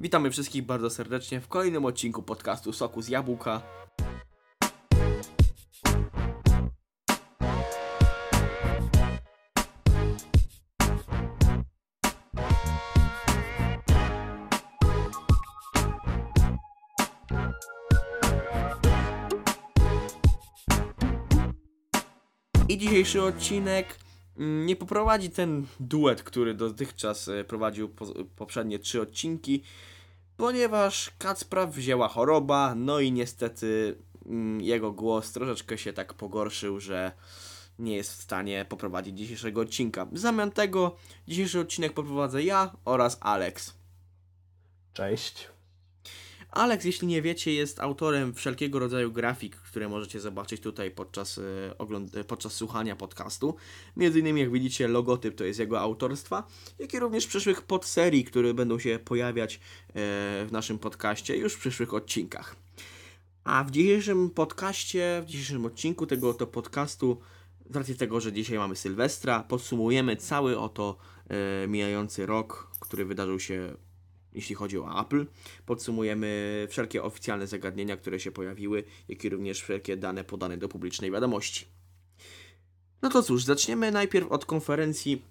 Witamy wszystkich bardzo serdecznie w kolejnym odcinku podcastu Soku z Jabłka. I dzisiejszy odcinek nie poprowadzi ten duet, który dotychczas e, prowadził po, poprzednie trzy odcinki, ponieważ Kacpra wzięła choroba, no i niestety mm, jego głos troszeczkę się tak pogorszył, że nie jest w stanie poprowadzić dzisiejszego odcinka. W zamian tego dzisiejszy odcinek poprowadzę ja oraz Alex. Cześć. Alex, jeśli nie wiecie, jest autorem wszelkiego rodzaju grafik, które możecie zobaczyć tutaj podczas, e, e, podczas słuchania podcastu. Między innymi, jak widzicie, logotyp to jest jego autorstwa, jak i również przyszłych podserii, które będą się pojawiać e, w naszym podcaście już w przyszłych odcinkach. A w dzisiejszym podcaście, w dzisiejszym odcinku tego oto podcastu, z racji tego, że dzisiaj mamy Sylwestra, podsumujemy cały oto e, mijający rok, który wydarzył się jeśli chodzi o Apple. Podsumujemy wszelkie oficjalne zagadnienia, które się pojawiły, jak i również wszelkie dane podane do publicznej wiadomości. No to cóż, zaczniemy najpierw od konferencji.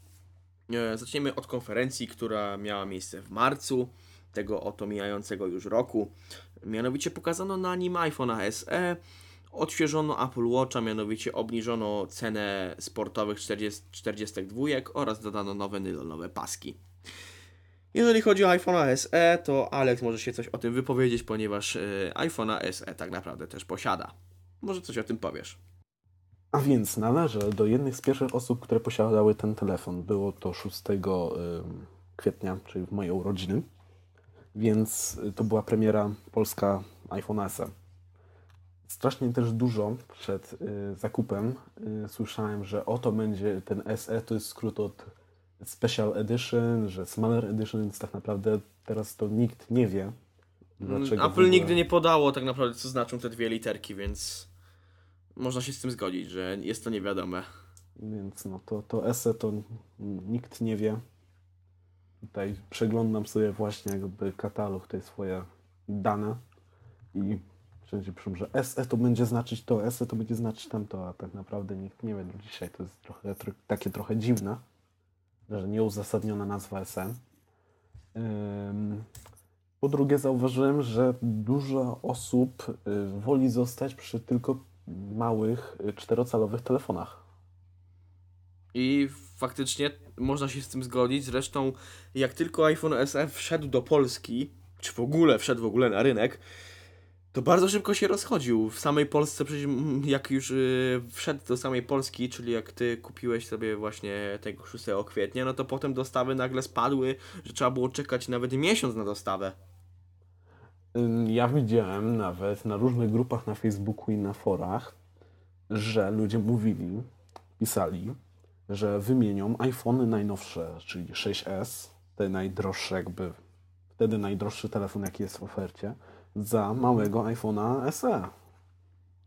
E, zaczniemy od konferencji, która miała miejsce w marcu tego oto mijającego już roku. Mianowicie pokazano na nim iPhone SE, odświeżono Apple Watcha, mianowicie obniżono cenę sportowych 40, 42 oraz dodano nowe nylonowe paski. Jeżeli chodzi o iPhone'a SE, to Alex może się coś o tym wypowiedzieć, ponieważ y, iPhone'a SE tak naprawdę też posiada. Może coś o tym powiesz. A więc należę do jednych z pierwszych osób, które posiadały ten telefon. Było to 6 ym, kwietnia, czyli w mojej urodziny. Więc y, to była premiera polska iPhone SE. Strasznie też dużo przed y, zakupem słyszałem, że oto będzie ten SE, to jest skrót od Special Edition, że Smaller Edition, więc tak naprawdę teraz to nikt nie wie. Dlaczego Apple nigdy nie podało tak naprawdę, co znaczą te dwie literki, więc można się z tym zgodzić, że jest to niewiadome. Więc no to, to SE to nikt nie wie. Tutaj przeglądam sobie właśnie jakby katalog, te swoje dane i wszędzie piszą, że SE to będzie znaczyć to, SE to będzie znaczyć tamto, a tak naprawdę nikt nie wie. No dzisiaj to jest trochę, tro- takie trochę dziwne, że nieuzasadniona nazwa. Ym, Po drugie zauważyłem, że dużo osób y, woli zostać przy tylko małych, y, czterocalowych telefonach. I faktycznie można się z tym zgodzić. Zresztą, jak tylko iPhone SE wszedł do Polski, czy w ogóle wszedł w ogóle na rynek, to bardzo szybko się rozchodził. W samej Polsce, przecież mm, jak już yy, wszedł do samej Polski, czyli jak ty kupiłeś sobie właśnie tego 6 kwietnia, no to potem dostawy nagle spadły, że trzeba było czekać nawet miesiąc na dostawę. Ym, Ja widziałem nawet na różnych grupach na Facebooku i na forach, że ludzie mówili, pisali, że wymienią iPhony najnowsze, czyli 6S, te najdroższe jakby, wtedy najdroższy telefon jaki jest w ofercie, za małego iPhone'a SE.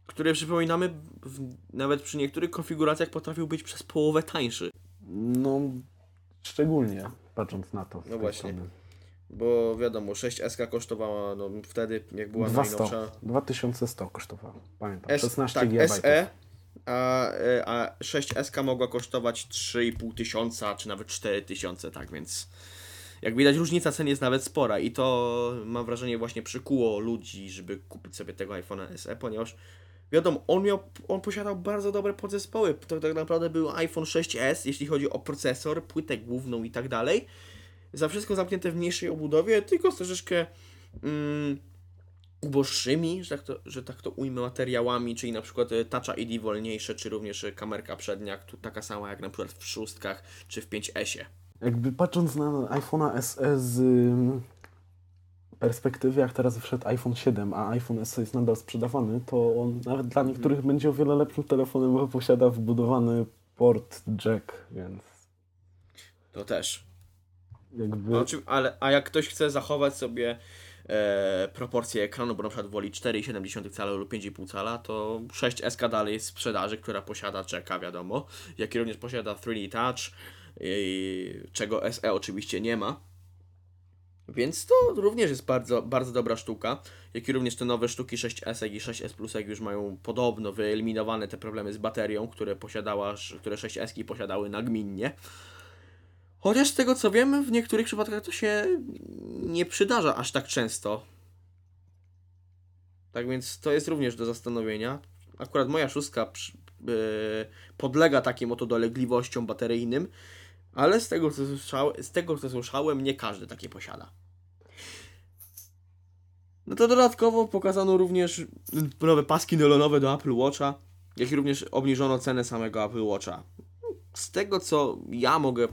Który przypominamy, w, nawet przy niektórych konfiguracjach potrafił być przez połowę tańszy. No, szczególnie patrząc na to. No właśnie. strony. Bo wiadomo, 6S kosztowała no, wtedy, jak była 200, najnowsza. 2100 kosztowało, pamiętam, S, 16 tak, GB. SE, a, e, a 6S mogła kosztować 3,5 tysiąca, czy nawet 4 tysiące, tak więc jak widać różnica cen jest nawet spora i to mam wrażenie właśnie przykuło ludzi, żeby kupić sobie tego iPhone'a SE, ponieważ wiadomo, on miał, on posiadał bardzo dobre podzespoły, to tak naprawdę był iPhone 6S, jeśli chodzi o procesor, płytę główną i tak dalej, za wszystko zamknięte w mniejszej obudowie, tylko z troszeczkę mm, uboższymi, że tak, to, że tak to ujmę, materiałami, czyli na przykład e, Touch ID wolniejsze, czy również e, kamerka przednia, taka sama jak na przykład w szóstkach, czy w 5S-ie. Jakby patrząc na iPhone'a SE z ym, perspektywy, jak teraz wszedł iPhone 7, a iPhone SE jest nadal sprzedawany, to on nawet dla niektórych będzie o wiele lepszym telefonem, bo posiada wbudowany port jack, więc To też. jakby... No, czym- ale, a jak ktoś chce zachować sobie e, proporcje ekranu, bo na przykład woli 4,7 cala lub 5,5 cala, to 6S dalej jest w sprzedaży, która posiada czeka, wiadomo, jak i również posiada 3D Touch, czego SE oczywiście nie ma. Więc to również jest bardzo, bardzo dobra sztuka, jak i również te nowe sztuki 6S i 6S Plus już mają podobno wyeliminowane te problemy z baterią, które posiadała, które 6S posiadały nagminnie. Chociaż z tego co wiem, w niektórych przypadkach to się nie przydarza aż tak często. Tak więc to jest również do zastanowienia. Akurat moja szóstka yy, podlega takim oto dolegliwościom bateryjnym, ale z tego, co słyszałem, z tego co słyszałem, nie każdy takie posiada. No to dodatkowo pokazano również nowe paski nylonowe do Apple Watcha, jak i również obniżono cenę samego Apple Watcha. Z tego co ja mogę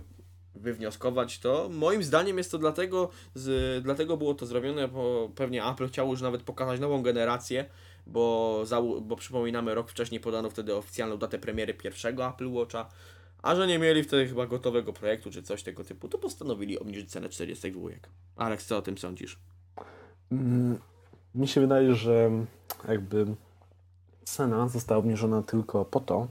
wywnioskować, to moim zdaniem jest to dlatego, z, dlatego było to zrobione, bo pewnie Apple chciało już nawet pokazać nową generację, bo, za, bo przypominamy, rok wcześniej podano wtedy oficjalną datę premiery pierwszego Apple Watcha, a że nie mieli wtedy chyba gotowego projektu czy coś tego typu, to postanowili obniżyć cenę 42. Alex, co o tym sądzisz? Mm, mi się wydaje, że jakby cena została obniżona tylko po to,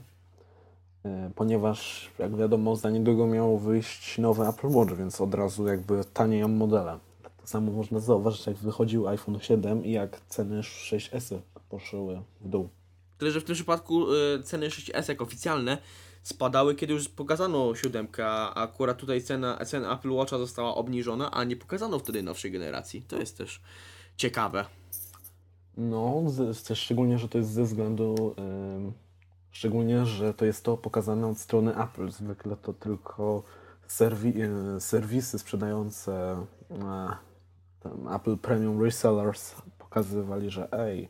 e, ponieważ jak wiadomo za niedługo miało wyjść nowy Apple Watch, więc od razu jakby tanieją modele. To samo można zauważyć jak wychodził iPhone 7 i jak ceny 6S poszły w dół. Tyle, że w tym przypadku y, ceny 6S jak oficjalne spadały, kiedy już pokazano siódemkę, a akurat tutaj cena, cena Apple Watcha została obniżona, a nie pokazano wtedy nowszej generacji. To jest też ciekawe. No, z, szczególnie, że to jest ze względu, szczególnie, że to jest to pokazane od strony Apple. Zwykle to tylko serwi, y, serwisy sprzedające y, Apple Premium Resellers pokazywali, że ej,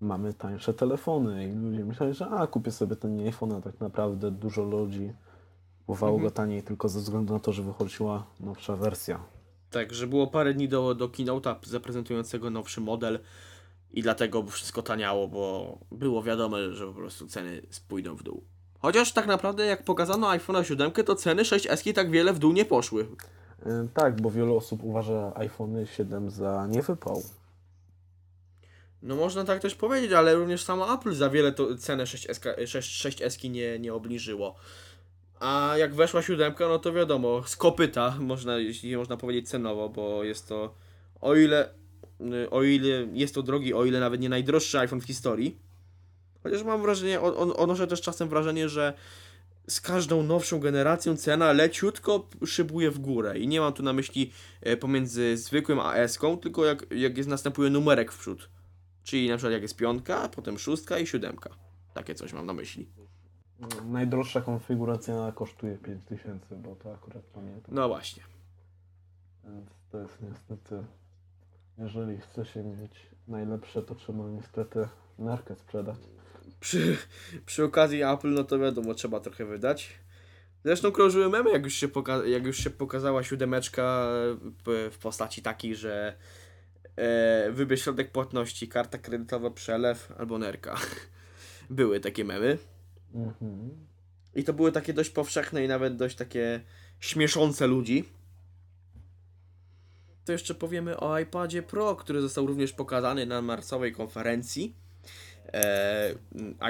mamy tańsze telefony i ludzie myśleli, że a, kupię sobie ten iPhone, a tak naprawdę dużo ludzi kupowało mhm. go taniej tylko ze względu na to, że wychodziła nowsza wersja. Tak, że było parę dni do, do keynote'a zaprezentującego nowszy model i dlatego wszystko taniało, bo było wiadomo, że po prostu ceny spójdą w dół. Chociaż tak naprawdę jak pokazano iPhone 7, to ceny 6S tak wiele w dół nie poszły. Yy, tak, bo wiele osób uważa iPhone 7 za niewypał. No można tak też powiedzieć, ale również samo Apple za wiele to cenę 6S, 6, 6S nie, nie obniżyło. A jak weszła siódemka, no to wiadomo, z kopyta, można, jeśli można powiedzieć cenowo, bo jest to, o ile, o ile jest to drogi, o ile nawet nie najdroższy iPhone w historii. Chociaż mam wrażenie, on, odnoszę też czasem wrażenie, że z każdą nowszą generacją cena leciutko szybuje w górę. I nie mam tu na myśli e, pomiędzy zwykłym a S-ką, tylko jak, jak jest następuje numerek w przód. Czyli na przykład jak jest piątka, potem szóstka i siódemka. Takie coś mam na myśli. Najdroższa konfiguracja kosztuje 5000, bo to akurat pamiętam. No właśnie. Więc to jest niestety, jeżeli chce się mieć najlepsze, to trzeba niestety nerkę sprzedać. Przy, przy okazji Apple, no to wiadomo, trzeba trochę wydać. Zresztą krążyły memy, jak już się, poka- jak już się pokazała siódemeczka w postaci takiej, że e, wybierz środek płatności, karta kredytowa, przelew albo nerka. Były takie memy. Mhm. I to były takie dość powszechne i nawet dość takie śmieszące ludzi. To jeszcze powiemy o iPadzie Pro, który został również pokazany na marcowej konferencji. E,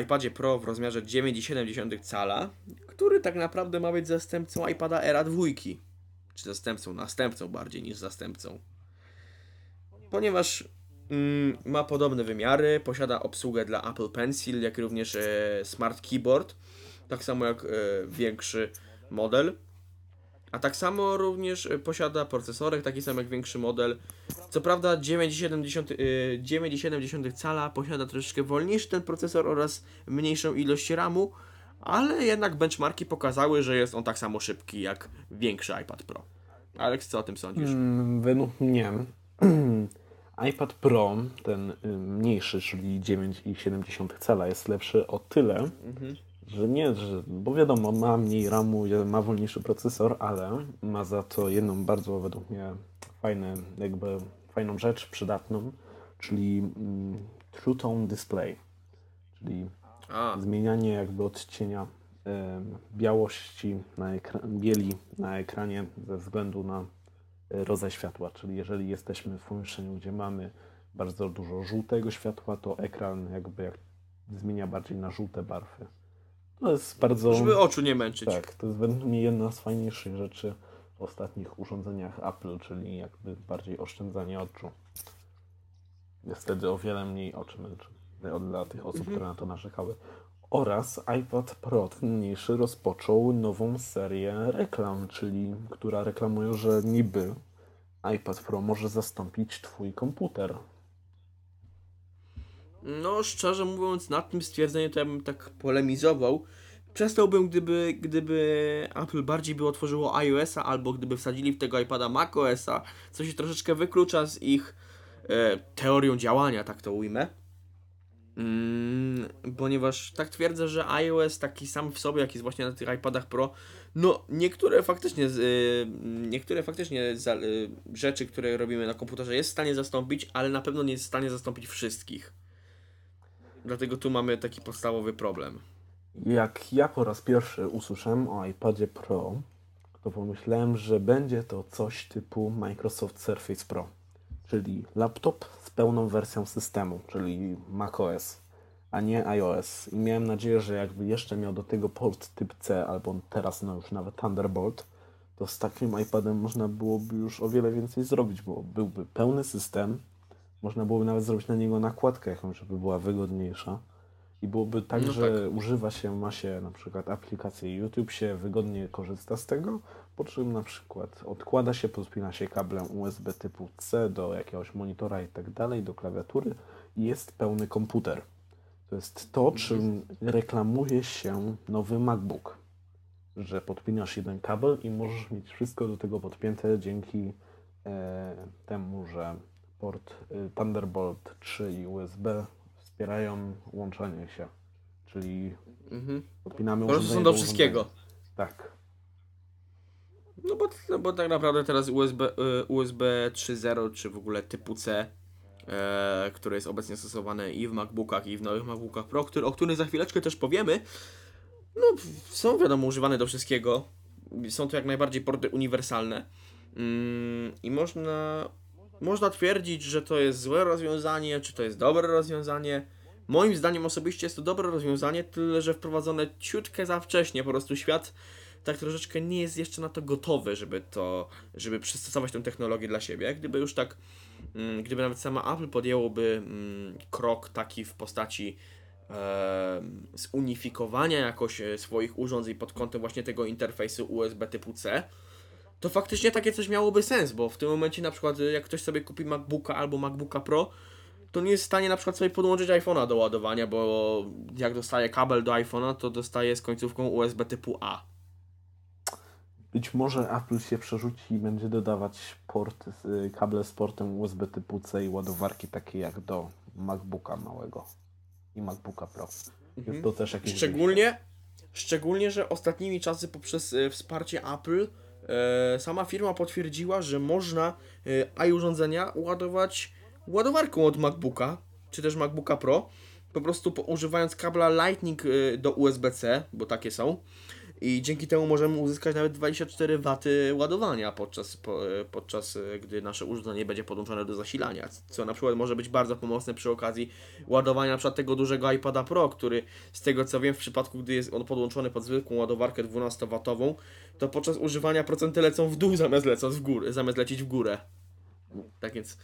iPadzie Pro w rozmiarze 9,7 cala, który tak naprawdę ma być zastępcą iPada Era 2. Czy zastępcą, następcą bardziej niż zastępcą ponieważ mm, ma podobne wymiary, posiada obsługę dla Apple Pencil, jak również e, Smart Keyboard, tak samo jak e, większy model. A tak samo również e, posiada procesorek, taki sam jak większy model. Co prawda 9,7 e, cala posiada troszeczkę wolniejszy ten procesor oraz mniejszą ilość RAMu, ale jednak benchmarki pokazały, że jest on tak samo szybki jak większy iPad Pro. Alex, co o tym sądzisz? Mm, według mnie iPad Pro, ten y, mniejszy, czyli 9,7 cala, jest lepszy o tyle, mhm. że nie, że, bo wiadomo, ma mniej RAMu, ma wolniejszy procesor, ale ma za to jedną bardzo według mnie fajne, jakby fajną rzecz, przydatną, czyli mm, True Tone Display, czyli A. zmienianie jakby odcienia y, białości na bieli na ekranie ze względu na rodzaj światła, czyli jeżeli jesteśmy w pomieszczeniu, gdzie mamy bardzo dużo żółtego światła, to ekran jakby jak zmienia bardziej na żółte barwy. To jest bardzo... Żeby oczu nie męczyć. Tak, to jest według mnie jedna z fajniejszych rzeczy ostatnich urządzeniach Apple, czyli jakby bardziej oszczędzanie oczu. Jest wtedy o wiele mniej oczy męczy dla tych osób, które na to narzekały. Oraz iPad Pro, ten mniejszy, rozpoczął nową serię reklam, czyli która reklamuje, że niby iPad Pro może zastąpić Twój komputer. No, szczerze mówiąc, nad tym stwierdzeniem to ja bym tak polemizował. Przestałbym, gdyby, gdyby Apple bardziej by otworzyło iOS-a, albo gdyby wsadzili w tego iPada macOS-a, co się troszeczkę wyklucza z ich e, teorią działania, tak to ujmę. Mm, ponieważ tak twierdzę, że iOS taki sam w sobie, jak jest właśnie na tych iPadach Pro, no niektóre faktycznie, y, niektóre faktycznie y, rzeczy, które robimy na komputerze jest w stanie zastąpić, ale na pewno nie jest w stanie zastąpić wszystkich. Dlatego tu mamy taki podstawowy problem. Jak ja po raz pierwszy usłyszałem o iPadzie Pro, to pomyślałem, że będzie to coś typu Microsoft Surface Pro, czyli laptop z pełną wersją systemu, czyli macOS, a nie iOS. I miałem nadzieję, że jakby jeszcze miał do tego port typ C, albo teraz no już nawet Thunderbolt, to z takim iPadem można byłoby już o wiele więcej zrobić, bo byłby pełny system, można byłoby nawet zrobić na niego nakładkę jakąś, żeby była wygodniejsza. I byłoby tak, No że tak. używa się, ma się na przykład aplikację YouTube, się wygodnie korzysta z tego, po czym na przykład odkłada się, podpina się kablem USB typu C do jakiegoś monitora i tak dalej, do klawiatury i jest pełny komputer. To jest to, czym reklamuje się nowy MacBook. Że podpinasz jeden kabel i możesz mieć wszystko do tego podpięte dzięki e, temu, że port y, Thunderbolt 3 i USB wspierają łączenie się. Czyli Mhm. podpinamy Po prostu są do wszystkiego. Tak. No bo, no bo tak naprawdę teraz USB, y, USB 3.0 czy w ogóle typu C, e, które jest obecnie stosowane i w MacBookach i w nowych MacBookach Pro, który, o których za chwileczkę też powiemy, no są wiadomo używane do wszystkiego. Są to jak najbardziej porty uniwersalne. Mm, I można, można twierdzić, że to jest złe rozwiązanie, czy to jest dobre rozwiązanie. Moim zdaniem osobiście jest to dobre rozwiązanie, tyle że wprowadzone ciutkę za wcześnie. Po prostu świat tak troszeczkę nie jest jeszcze na to gotowy, żeby to, żeby przystosować tę technologię dla siebie. Gdyby już tak, mm, gdyby nawet sama Apple podjęłoby mm, krok taki w postaci e, zunifikowania jakoś e, swoich urządzeń pod kątem właśnie tego interfejsu USB typu C, to faktycznie takie coś miałoby sens, bo w tym momencie na przykład y, jak ktoś sobie kupi MacBooka albo MacBooka Pro, to nie jest w stanie na przykład sobie podłączyć iPhone'a do ładowania, bo jak dostaje kabel do iPhone'a, to dostaje z końcówką USB typu A. Być może Apple się przerzuci i będzie dodawać port, y, kable z portem USB typu C i ładowarki takie jak do MacBooka małego i MacBooka Pro. Jest to też jakieś Szczególnie, szczególnie, że ostatnimi czasy poprzez e, wsparcie Apple e, sama firma potwierdziła, że można e, i-urządzenia ładować ładowarką od MacBooka, czy też MacBooka Pro, po prostu po, używając kabla Lightning do USB-C, bo takie są. I dzięki temu możemy uzyskać nawet 24 W ładowania podczas, po, e, podczas e, gdy nasze urządzenie będzie podłączone do zasilania. Co na przykład może być bardzo pomocne przy okazji ładowania na przykład tego dużego iPada Pro, który z tego co wiem w przypadku gdy jest on podłączony pod zwykłą ładowarkę 12W, to podczas używania procenty lecą w dół zamiast lecąc w górę, zamiast lecieć w górę. Tak więc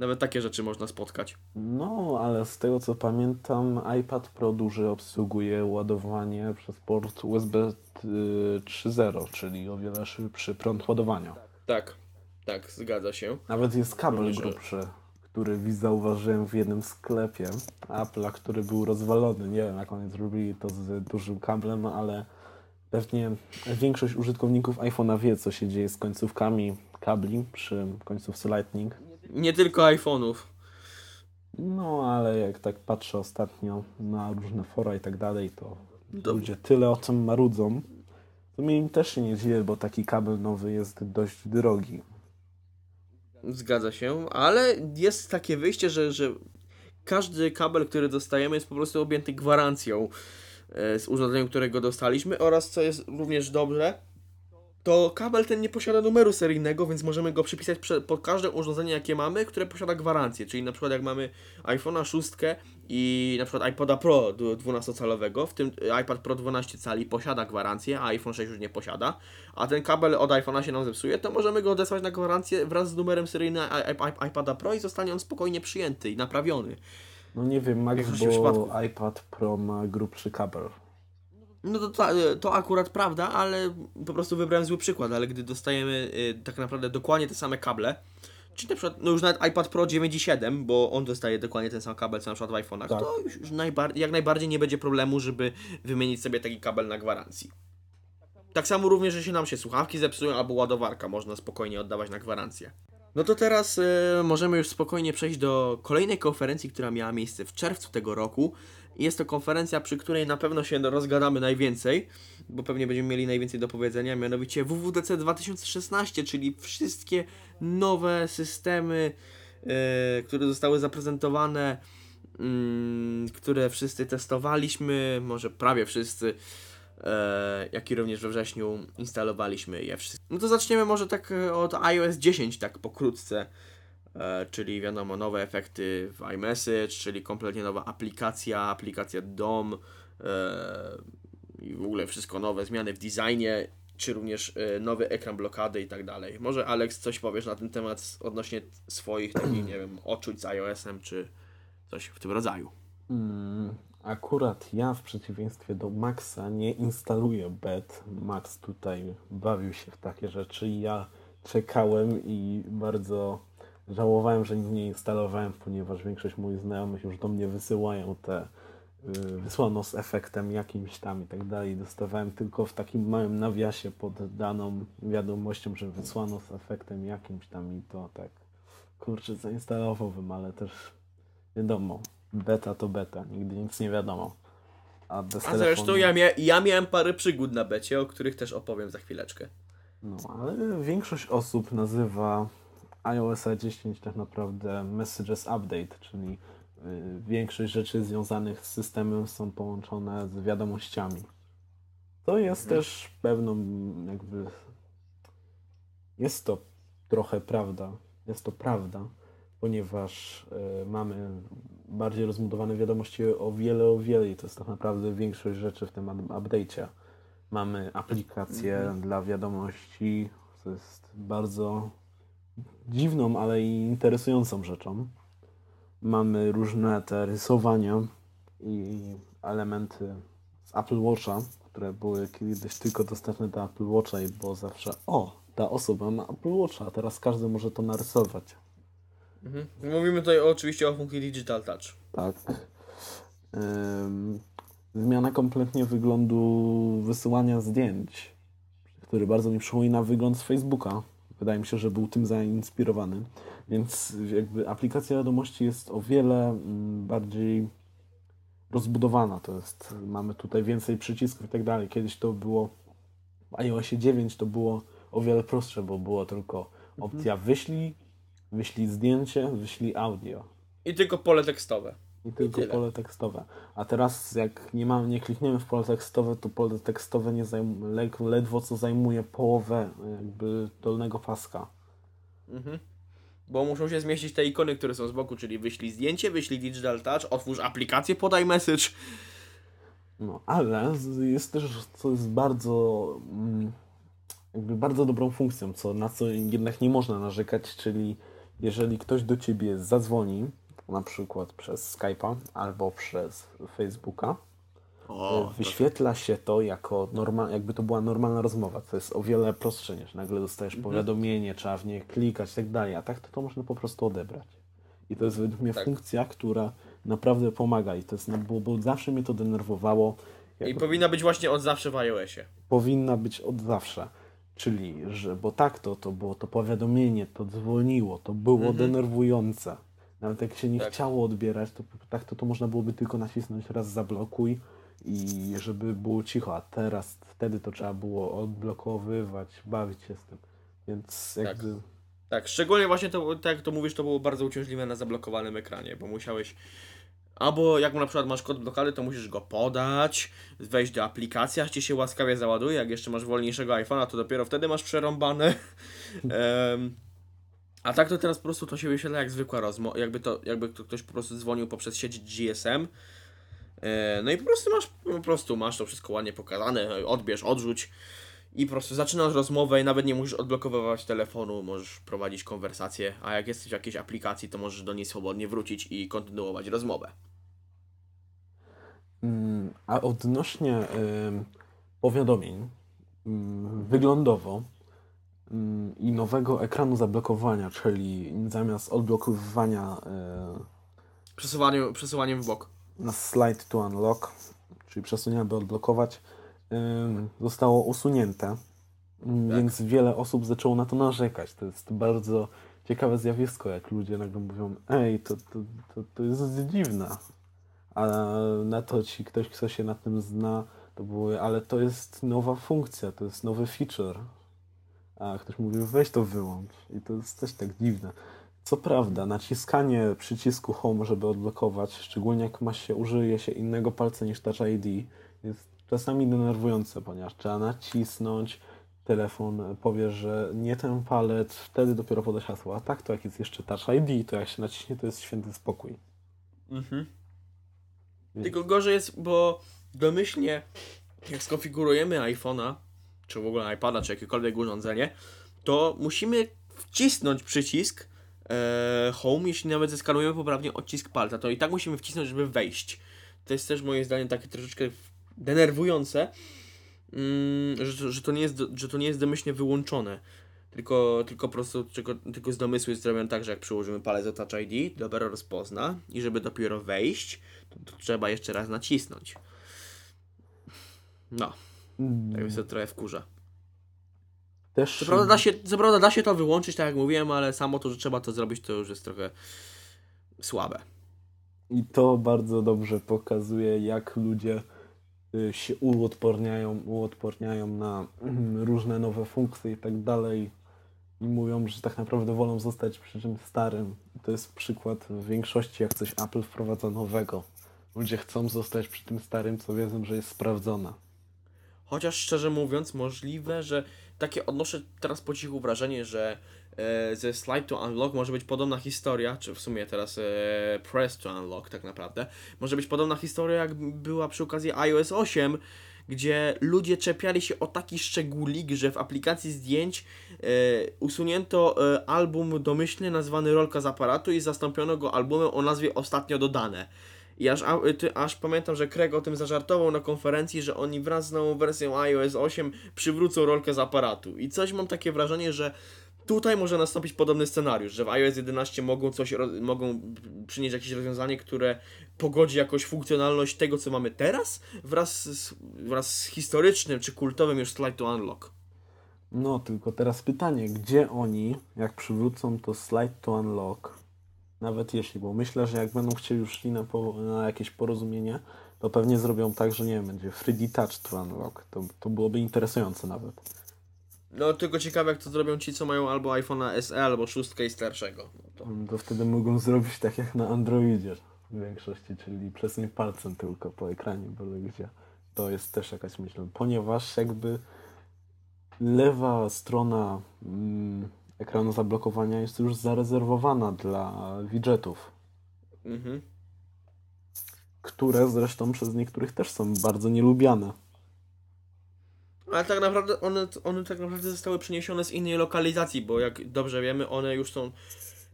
nawet takie rzeczy można spotkać. No, ale z tego co pamiętam, iPad Pro duży obsługuje ładowanie przez port USB y, 3.0, czyli o wiele szybszy prąd ładowania. Tak, tak, zgadza się. Nawet jest kabel grubszy, który zauważyłem w jednym sklepie Apple'a, który był rozwalony. Nie wiem, jak oni zrobili to z dużym kablem, ale pewnie większość użytkowników iPhone'a wie, co się dzieje z końcówkami kabli przy końcówce Lightning. Nie tylko iPhone'ów. No, ale jak tak patrzę ostatnio na różne fora i tak dalej, to To- ludzie tyle o tym marudzą. To mnie im też się nie dziwię, bo taki kabel nowy jest dość drogi. Zgadza się, ale jest takie wyjście, że, że każdy kabel, który dostajemy, jest po prostu objęty gwarancją e, z urządzeniem, którego dostaliśmy oraz co jest również dobrze, to kabel ten nie posiada numeru seryjnego, więc możemy go przypisać pod każde urządzenie, jakie mamy, które posiada gwarancję. Czyli na przykład jak mamy iPhone'a 6 i na przykład iPoda Pro du- 12-calowego, w tym iPad Pro 12 cali posiada gwarancję, a iPhone 6 już nie posiada, a ten kabel od iPhone'a się nam zepsuje, to możemy go odesłać na gwarancję wraz z numerem seryjnym iPada Pro i zostanie on spokojnie przyjęty i naprawiony. No nie wiem, Max, bo iPad Pro ma grubszy kabel. No to, to, to akurat prawda, ale po prostu wybrałem zły przykład, ale gdy dostajemy y, tak naprawdę dokładnie te same kable, czy na przykład, no już nawet iPad Pro 9,7, bo on dostaje dokładnie ten sam kabel co na przykład w iPhone'ach, Tak. to już, już najbar- jak najbardziej nie będzie problemu, żeby wymienić sobie taki kabel na gwarancji. Tak samo również, że się nam się słuchawki zepsują albo ładowarka można spokojnie oddawać na gwarancję. No to teraz y, możemy już spokojnie przejść do kolejnej konferencji, która miała miejsce w czerwcu tego roku. Jest to konferencja, przy której na pewno się rozgadamy najwięcej, bo pewnie będziemy mieli najwięcej do powiedzenia, mianowicie WWDC 2016, czyli wszystkie nowe systemy, y, które zostały zaprezentowane, mm, które wszyscy testowaliśmy, może prawie wszyscy, e, jak i również we wrześniu instalowaliśmy je wszystkie. No to zaczniemy może tak e, od iOS 10, tak pokrótce. E, czyli wiadomo, nowe efekty w iMessage, czyli kompletnie nowa aplikacja, aplikacja DOM e, i w ogóle wszystko nowe, zmiany w designie, czy również e, nowy ekran blokady i tak dalej. Może Alex coś powiesz na ten temat odnośnie swoich takich, nie wiem, odczuć z iOS-em, czy coś w tym rodzaju. Mm, akurat ja w przeciwieństwie do Maxa nie instaluję bet. Max tutaj bawił się w takie rzeczy ja czekałem i bardzo żałowałem, że nie instalowałem, ponieważ większość moich znajomych już do mnie wysyłają te y, wysłano z efektem jakimś tam i tak dalej. Dostawałem tylko w takim małym nawiasie pod daną wiadomością, że wysłano z efektem jakimś tam i to tak kurczę zainstalowałbym, ale też wiadomo, beta to beta, nigdy nic nie wiadomo. A bez A zresztą ja, mia ja miałem parę przygód na becie, o których też opowiem za chwileczkę. No, ale większość osób nazywa iOS 10 tak naprawdę Messages Update, czyli y, większość rzeczy związanych z systemem są połączone z wiadomościami. To jest też pewną jakby... Jest to trochę prawda. Jest to prawda, ponieważ y, mamy bardziej rozbudowane wiadomości o wiele, o wiele i to jest tak naprawdę większość rzeczy w tym up- update'cie. Mamy aplikację dla wiadomości, co jest bardzo dziwną, ale i interesującą rzeczą. Mamy różne te rysowania i elementy z Apple Watcha, które były kiedyś tylko dostępne do Apple Watcha i było zawsze o, ta osoba ma Apple Watcha, a teraz każdy może to narysować. Mhm. Mówimy tutaj oczywiście o funkcji Digital Touch. Tak. Ym, zmiana kompletnie wyglądu wysyłania zdjęć, który bardzo mi przypomina wygląd z Facebooka. Wydaje mi się, że był tym zainspirowany. Więc jakby aplikacja wiadomości jest o wiele mm, bardziej rozbudowana. To jest, mamy tutaj więcej przycisków i tak dalej. Kiedyś to było w iOSie 9 to było o wiele prostsze, bo było tylko opcja wyślij, wyślij zdjęcie, wyślij audio. I tylko pole tekstowe. I tylko tyle. pole tekstowe. A teraz jak nie, mam, nie klikniemy w pole tekstowe, to pole tekstowe nie zajm, led, ledwo co zajmuje połowę jakby dolnego paska. Mhm. Bo muszą się zmieścić te ikony, które są z boku, czyli wyślij zdjęcie, wyślij Digital Touch, otwórz aplikację, podaj message. No, ale jest też, co jest bardzo mm, jakby bardzo dobrą funkcją, co, na co jednak nie można narzekać, czyli jeżeli ktoś do ciebie zadzwoni, na przykład przez Skype'a albo przez Facebooka, O, wyświetla się to jako norma, jakby to była normalna rozmowa, co jest o wiele prostsze niż nagle dostajesz powiadomienie, trzeba w nie klikać i tak dalej, a tak to, to można po prostu odebrać. I to jest według mnie Tak. funkcja, która naprawdę pomaga i to jest, bo, bo zawsze mnie to denerwowało. I powinna być właśnie od zawsze w iOSie. powinna być od zawsze. Czyli, że, bo tak to, to było to powiadomienie, to dzwoniło, to było denerwujące. Nawet jak się nie Tak. chciało odbierać, to tak to, to można byłoby tylko nacisnąć raz zablokuj i żeby było cicho, a teraz wtedy to trzeba było odblokowywać, bawić się z tym. Więc jakby Tak, szczególnie właśnie to, tak jak to mówisz, to było bardzo uciążliwe na zablokowanym ekranie, bo musiałeś Albo jak na przykład masz kod blokady, to musisz go podać, wejść do aplikacji, aż ci się łaskawie załaduje. Jak jeszcze masz wolniejszego iPhone'a, to dopiero wtedy masz przerąbane. a tak to teraz po prostu to się wyświetla jak zwykła rozmowa, jakby to, jakby to ktoś po prostu dzwonił poprzez sieć GSM. E, No i po prostu masz, po prostu masz to wszystko ładnie pokazane, odbierz, odrzuć i po prostu zaczynasz rozmowę i nawet nie musisz odblokowywać telefonu, możesz prowadzić konwersację, a jak jesteś w jakiejś aplikacji, to możesz do niej swobodnie wrócić i kontynuować rozmowę. Mm, A odnośnie ym, powiadomień, ym, wyglądowo i nowego ekranu zablokowania, czyli zamiast odblokowywania y, Przesuwaniem, przesuwaniem w bok. na slide to unlock, czyli przesunięcie, by odblokować, ym, zostało usunięte, Ym, Tak. więc wiele osób zaczęło na to narzekać. To jest bardzo ciekawe zjawisko, jak ludzie nagle mówią, ej, to, to, to, to jest dziwne. A na to ci ktoś, kto się na tym zna, to były, ale to jest nowa funkcja, to jest nowy feature. A ktoś mówi, weź to wyłącz. I to jest też tak dziwne. Co prawda, naciskanie przycisku Home, żeby odblokować, szczególnie jak ma się, użyje się innego palca niż Touch ID, jest czasami denerwujące, ponieważ trzeba nacisnąć, telefon powie, że nie ten palec, wtedy dopiero poda hasło. A tak to jak jest jeszcze Touch ID, to jak się naciśnie, to jest święty spokój. Mhm. Więc- Tylko gorzej jest, bo domyślnie, jak skonfigurujemy iPhone'a, czy w ogóle iPada, czy jakiekolwiek urządzenie, to musimy wcisnąć przycisk e, Home, jeśli nawet zeskanujemy poprawnie odcisk palca, to i tak musimy wcisnąć, żeby wejść. To jest też moim zdaniem takie troszeczkę denerwujące, mm, że, że, to nie jest, że to nie jest domyślnie wyłączone. Tylko, tylko po prostu tylko, tylko z domysłu jest zrobione tak, że jak przyłożymy palec do Touch ID, dopiero rozpozna i żeby dopiero wejść, to, to trzeba jeszcze raz nacisnąć. No, tak więc to trochę wkurza. Też Co prawda, da się, co prawda da się to wyłączyć, tak jak mówiłem, ale samo to, że trzeba to zrobić, to już jest trochę słabe. I to bardzo dobrze pokazuje, jak ludzie y, się uodporniają, uodporniają na mm, różne nowe funkcje i tak dalej. I mówią, że tak naprawdę wolą zostać przy czymś starym. To jest przykład w większości, jak coś Apple wprowadza nowego. Ludzie chcą zostać przy tym starym, co wiedzą, że jest sprawdzone. Chociaż szczerze mówiąc, możliwe, że takie odnoszę teraz po cichu wrażenie, że e, ze Slide to Unlock może być podobna historia, czy w sumie teraz e, Press to Unlock tak naprawdę, może być podobna historia jak była przy okazji iOS 8, gdzie ludzie czepiali się o taki szczególik, że w aplikacji zdjęć e, usunięto album domyślny nazwany Rolka z aparatu i zastąpiono go albumem o nazwie Ostatnio dodane. I aż, a, ty, aż pamiętam, że Craig o tym zażartował na konferencji, że oni wraz z nową wersją iOS 8 przywrócą rolkę z aparatu. I coś mam takie wrażenie, że tutaj może nastąpić podobny scenariusz, że w iOS 11 mogą coś, mogą przynieść jakieś rozwiązanie, które pogodzi jakoś funkcjonalność tego, co mamy teraz, wraz z, wraz z historycznym czy kultowym już Slide to Unlock. No, tylko teraz pytanie, gdzie oni, jak przywrócą to slide to unlock, nawet jeśli, bo myślę, że jak będą chcieli już szli na, po, na jakieś porozumienie, to pewnie zrobią tak, że nie wiem, będzie 3D Touch to unlock. To, to byłoby interesujące nawet. No tylko ciekawe, jak to zrobią ci, co mają albo iPhone'a SE, albo 6 i starszego. No to... To wtedy mogą zrobić tak jak na Androidzie w większości, czyli przesuń palcem tylko po ekranie, byle gdzie. To jest też jakaś myśl, ponieważ jakby lewa strona mm, ekranu zablokowania jest już zarezerwowana dla widgetów, Mhm. które zresztą przez niektórych też są bardzo nielubiane. Ale tak naprawdę one, one tak naprawdę zostały przeniesione z innej lokalizacji, bo jak dobrze wiemy, one już są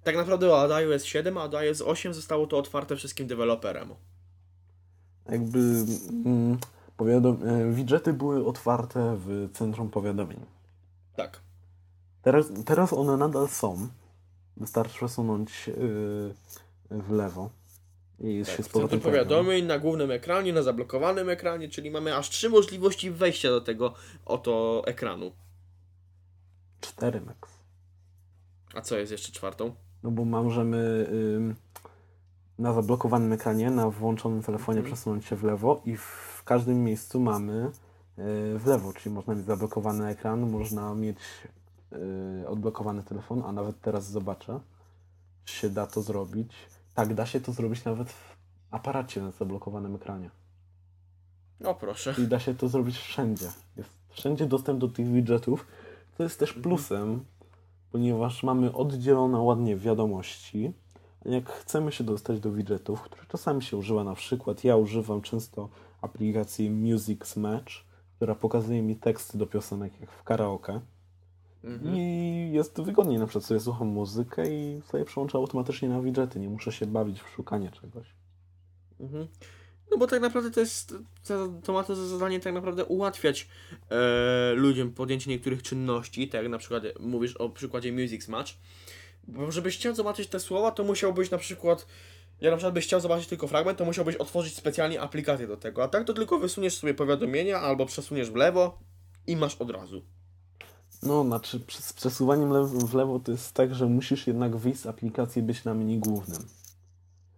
tak naprawdę od iOS 7, a od iOS 8 zostało to otwarte wszystkim deweloperem. Jakby mm, powiadom- e, widgety były otwarte w centrum powiadomień. Tak. Teraz, teraz one nadal są. Wystarczy przesunąć yy, w lewo i jest się tak. z powrotem powiadomień, na głównym ekranie, na zablokowanym ekranie, czyli mamy aż trzy możliwości wejścia do tego oto ekranu. Cztery max. A co jest jeszcze czwartą? No bo możemy ym, na zablokowanym ekranie, na włączonym telefonie Mhm. przesunąć się w lewo i w każdym miejscu mamy yy, w lewo, czyli można mieć zablokowany ekran, można mieć yy, odblokowany telefon, a nawet teraz zobaczę, czy się da to zrobić. Tak, da się to zrobić nawet w aparacie na zablokowanym ekranie. O proszę. I da się to zrobić wszędzie. Jest wszędzie dostęp do tych widgetów, co jest też plusem, ponieważ mamy oddzielone ładnie wiadomości. Jak chcemy się dostać do widgetów, które czasami się używa, na przykład ja używam często aplikacji Music Match, która pokazuje mi teksty do piosenek jak w karaoke. Mhm. I jest wygodniej, na przykład sobie słucham muzykę i sobie przełączę automatycznie na widgety, nie muszę się bawić w szukanie czegoś. Mhm. No bo tak naprawdę to jest, to, ma to za zadanie tak naprawdę ułatwiać e, ludziom podjęcie niektórych czynności, tak jak na przykład mówisz o przykładzie Music Match. Bo żebyś chciał zobaczyć te słowa, to musiałbyś na przykład, ja na przykład byś chciał zobaczyć tylko fragment, to musiałbyś otworzyć specjalnie aplikację do tego, a tak to tylko wysuniesz sobie powiadomienia albo przesuniesz w lewo i masz od razu. No, znaczy z przesuwaniem lew w lewo to jest tak, że musisz jednak wyjść z aplikacji być na menu głównym.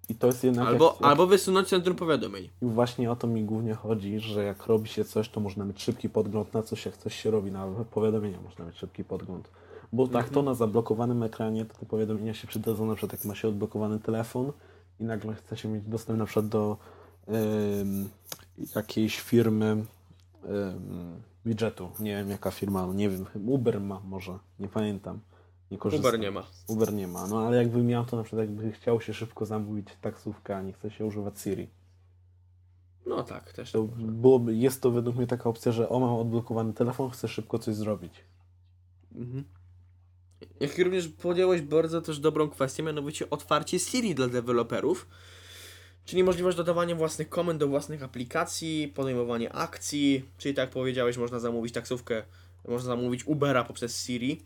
I to jest jednak... Albo, jak, albo wysunąć centrum powiadomień. I właśnie o to mi głównie chodzi, że jak robi się coś, to można mieć szybki podgląd na coś, jak coś się robi, na powiadomienia można mieć szybki podgląd. Bo tak to na zablokowanym ekranie, to te powiadomienia się przydadzą na przykład jak ma się odblokowany telefon i nagle chce się mieć dostęp na przykład do ym, jakiejś firmy ym, widgetu. Nie wiem jaka firma, nie wiem, Uber ma może, nie pamiętam. Nie korzystam. Uber nie ma. Uber nie ma. No ale jakby miał to na przykład, jakby chciał się szybko zamówić taksówkę, a nie chce się używać Siri. No tak, też. To byłoby, jest to według mnie taka opcja, że o mam odblokowany telefon, chcę szybko coś zrobić. Mhm. Jak również podjąłeś bardzo też dobrą kwestię, mianowicie otwarcie Siri dla deweloperów, czyli możliwość dodawania własnych komend do własnych aplikacji, podejmowanie akcji, czyli tak jak powiedziałeś, można zamówić taksówkę, można zamówić Ubera poprzez Siri.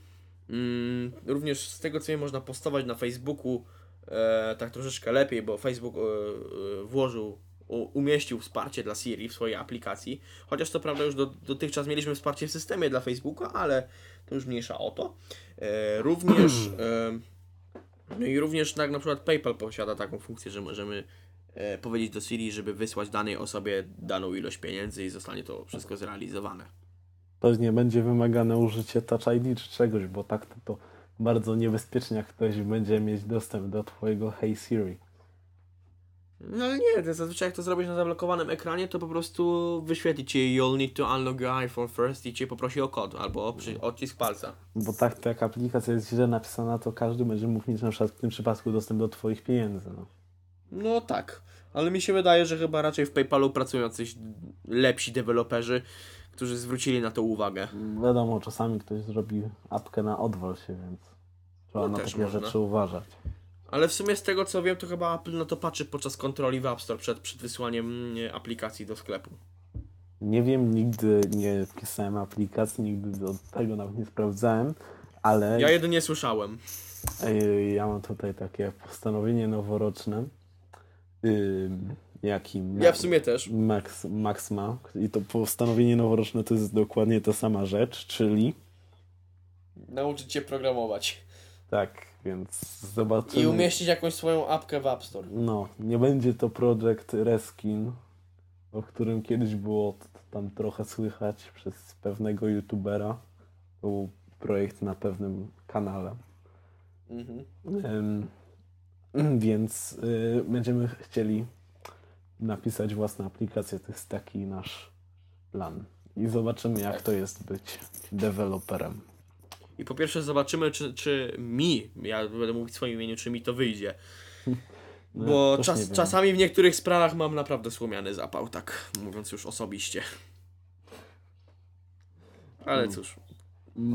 Mm, również z tego co wiem, można postować na Facebooku e, tak troszeczkę lepiej, bo Facebook e, e, włożył, umieścił wsparcie dla Siri w swojej aplikacji, chociaż to prawda już do, dotychczas mieliśmy wsparcie w systemie dla Facebooka, ale to już mniejsza o to. E, również e, no i również tak na przykład PayPal posiada taką funkcję, że możemy e, powiedzieć do Siri, żeby wysłać danej osobie daną ilość pieniędzy i zostanie to wszystko zrealizowane. Pewnie będzie wymagane użycie Touch ID czy czegoś, bo tak to, to bardzo niebezpiecznie, jak ktoś będzie mieć dostęp do twojego Hey Siri. No ale nie, zazwyczaj jak to zrobisz na zablokowanym ekranie, to po prostu wyświetli ci you'll need to unlock your iPhone first i cię poprosi o kod albo o odcisk palca. Bo tak to jak aplikacja jest źle napisana, to każdy będzie mógł mieć na przykład w tym przypadku dostęp do twoich pieniędzy. No. No tak, ale mi się wydaje, że chyba raczej w PayPalu pracują coś lepsi deweloperzy, którzy zwrócili na to uwagę. Wiadomo, czasami ktoś zrobi apkę na odwal się, więc trzeba No na takie można. rzeczy uważać. Ale w sumie z tego co wiem, to chyba Apple na to patrzy podczas kontroli w App Store przed, przed wysłaniem mm, aplikacji do sklepu. Nie wiem, nigdy nie pisałem aplikacji, nigdy do tego nawet nie sprawdzałem, ale Ja jedynie słyszałem. Ja mam tutaj takie postanowienie noworoczne, ym, jakim Ja w sumie też. Max, Max ma. I to postanowienie noworoczne to jest dokładnie ta sama rzecz, czyli Nauczyć się programować. tak, więc zobaczymy. I umieścić jakąś swoją apkę w App Store. No, nie będzie to projekt Reskin, o którym kiedyś było tam trochę słychać przez pewnego youtubera. To był projekt na pewnym kanale. Mhm. Ym, Więc y, będziemy chcieli napisać własną aplikację. To jest taki nasz plan. I zobaczymy, jak Tak. to jest być deweloperem. I po pierwsze zobaczymy, czy, czy mi, ja będę mówić w swoim imieniu, czy mi to wyjdzie. No, Bo czas, czasami w niektórych sprawach mam naprawdę słomiany zapał, tak mówiąc już osobiście. Ale cóż, Mm,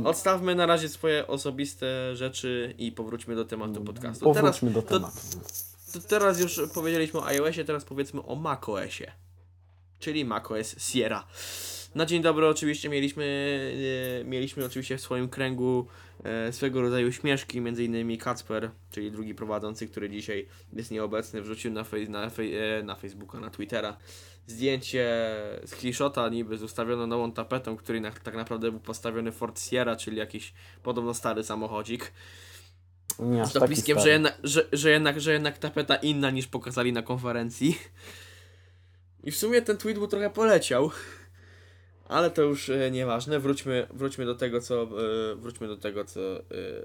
odstawmy na razie swoje osobiste rzeczy i powróćmy do tematu podcastu. Teraz, Powróćmy do to- tematu. to teraz już powiedzieliśmy o iOSie, teraz powiedzmy o macOSie. Czyli macOS Sierra. Na dzień dobry oczywiście mieliśmy, e, mieliśmy oczywiście w swoim kręgu e, swego rodzaju śmieszki, między innymi Kacper, czyli drugi prowadzący, który dzisiaj jest nieobecny, wrzucił na, fej, na, fej, e, na Facebooka, na Twittera zdjęcie screenshota niby z ustawioną nową tapetą, który na, tak naprawdę był postawiony Ford Sierra, czyli jakiś podobno stary samochodzik. Nie Z dopiskiem, że jednak, że, że, jednak, że jednak tapeta inna niż pokazali na konferencji. I w sumie ten tweet był trochę poleciał. Ale to już e, nieważne. Wróćmy, wróćmy do tego, co e, wróćmy do tego, co, e,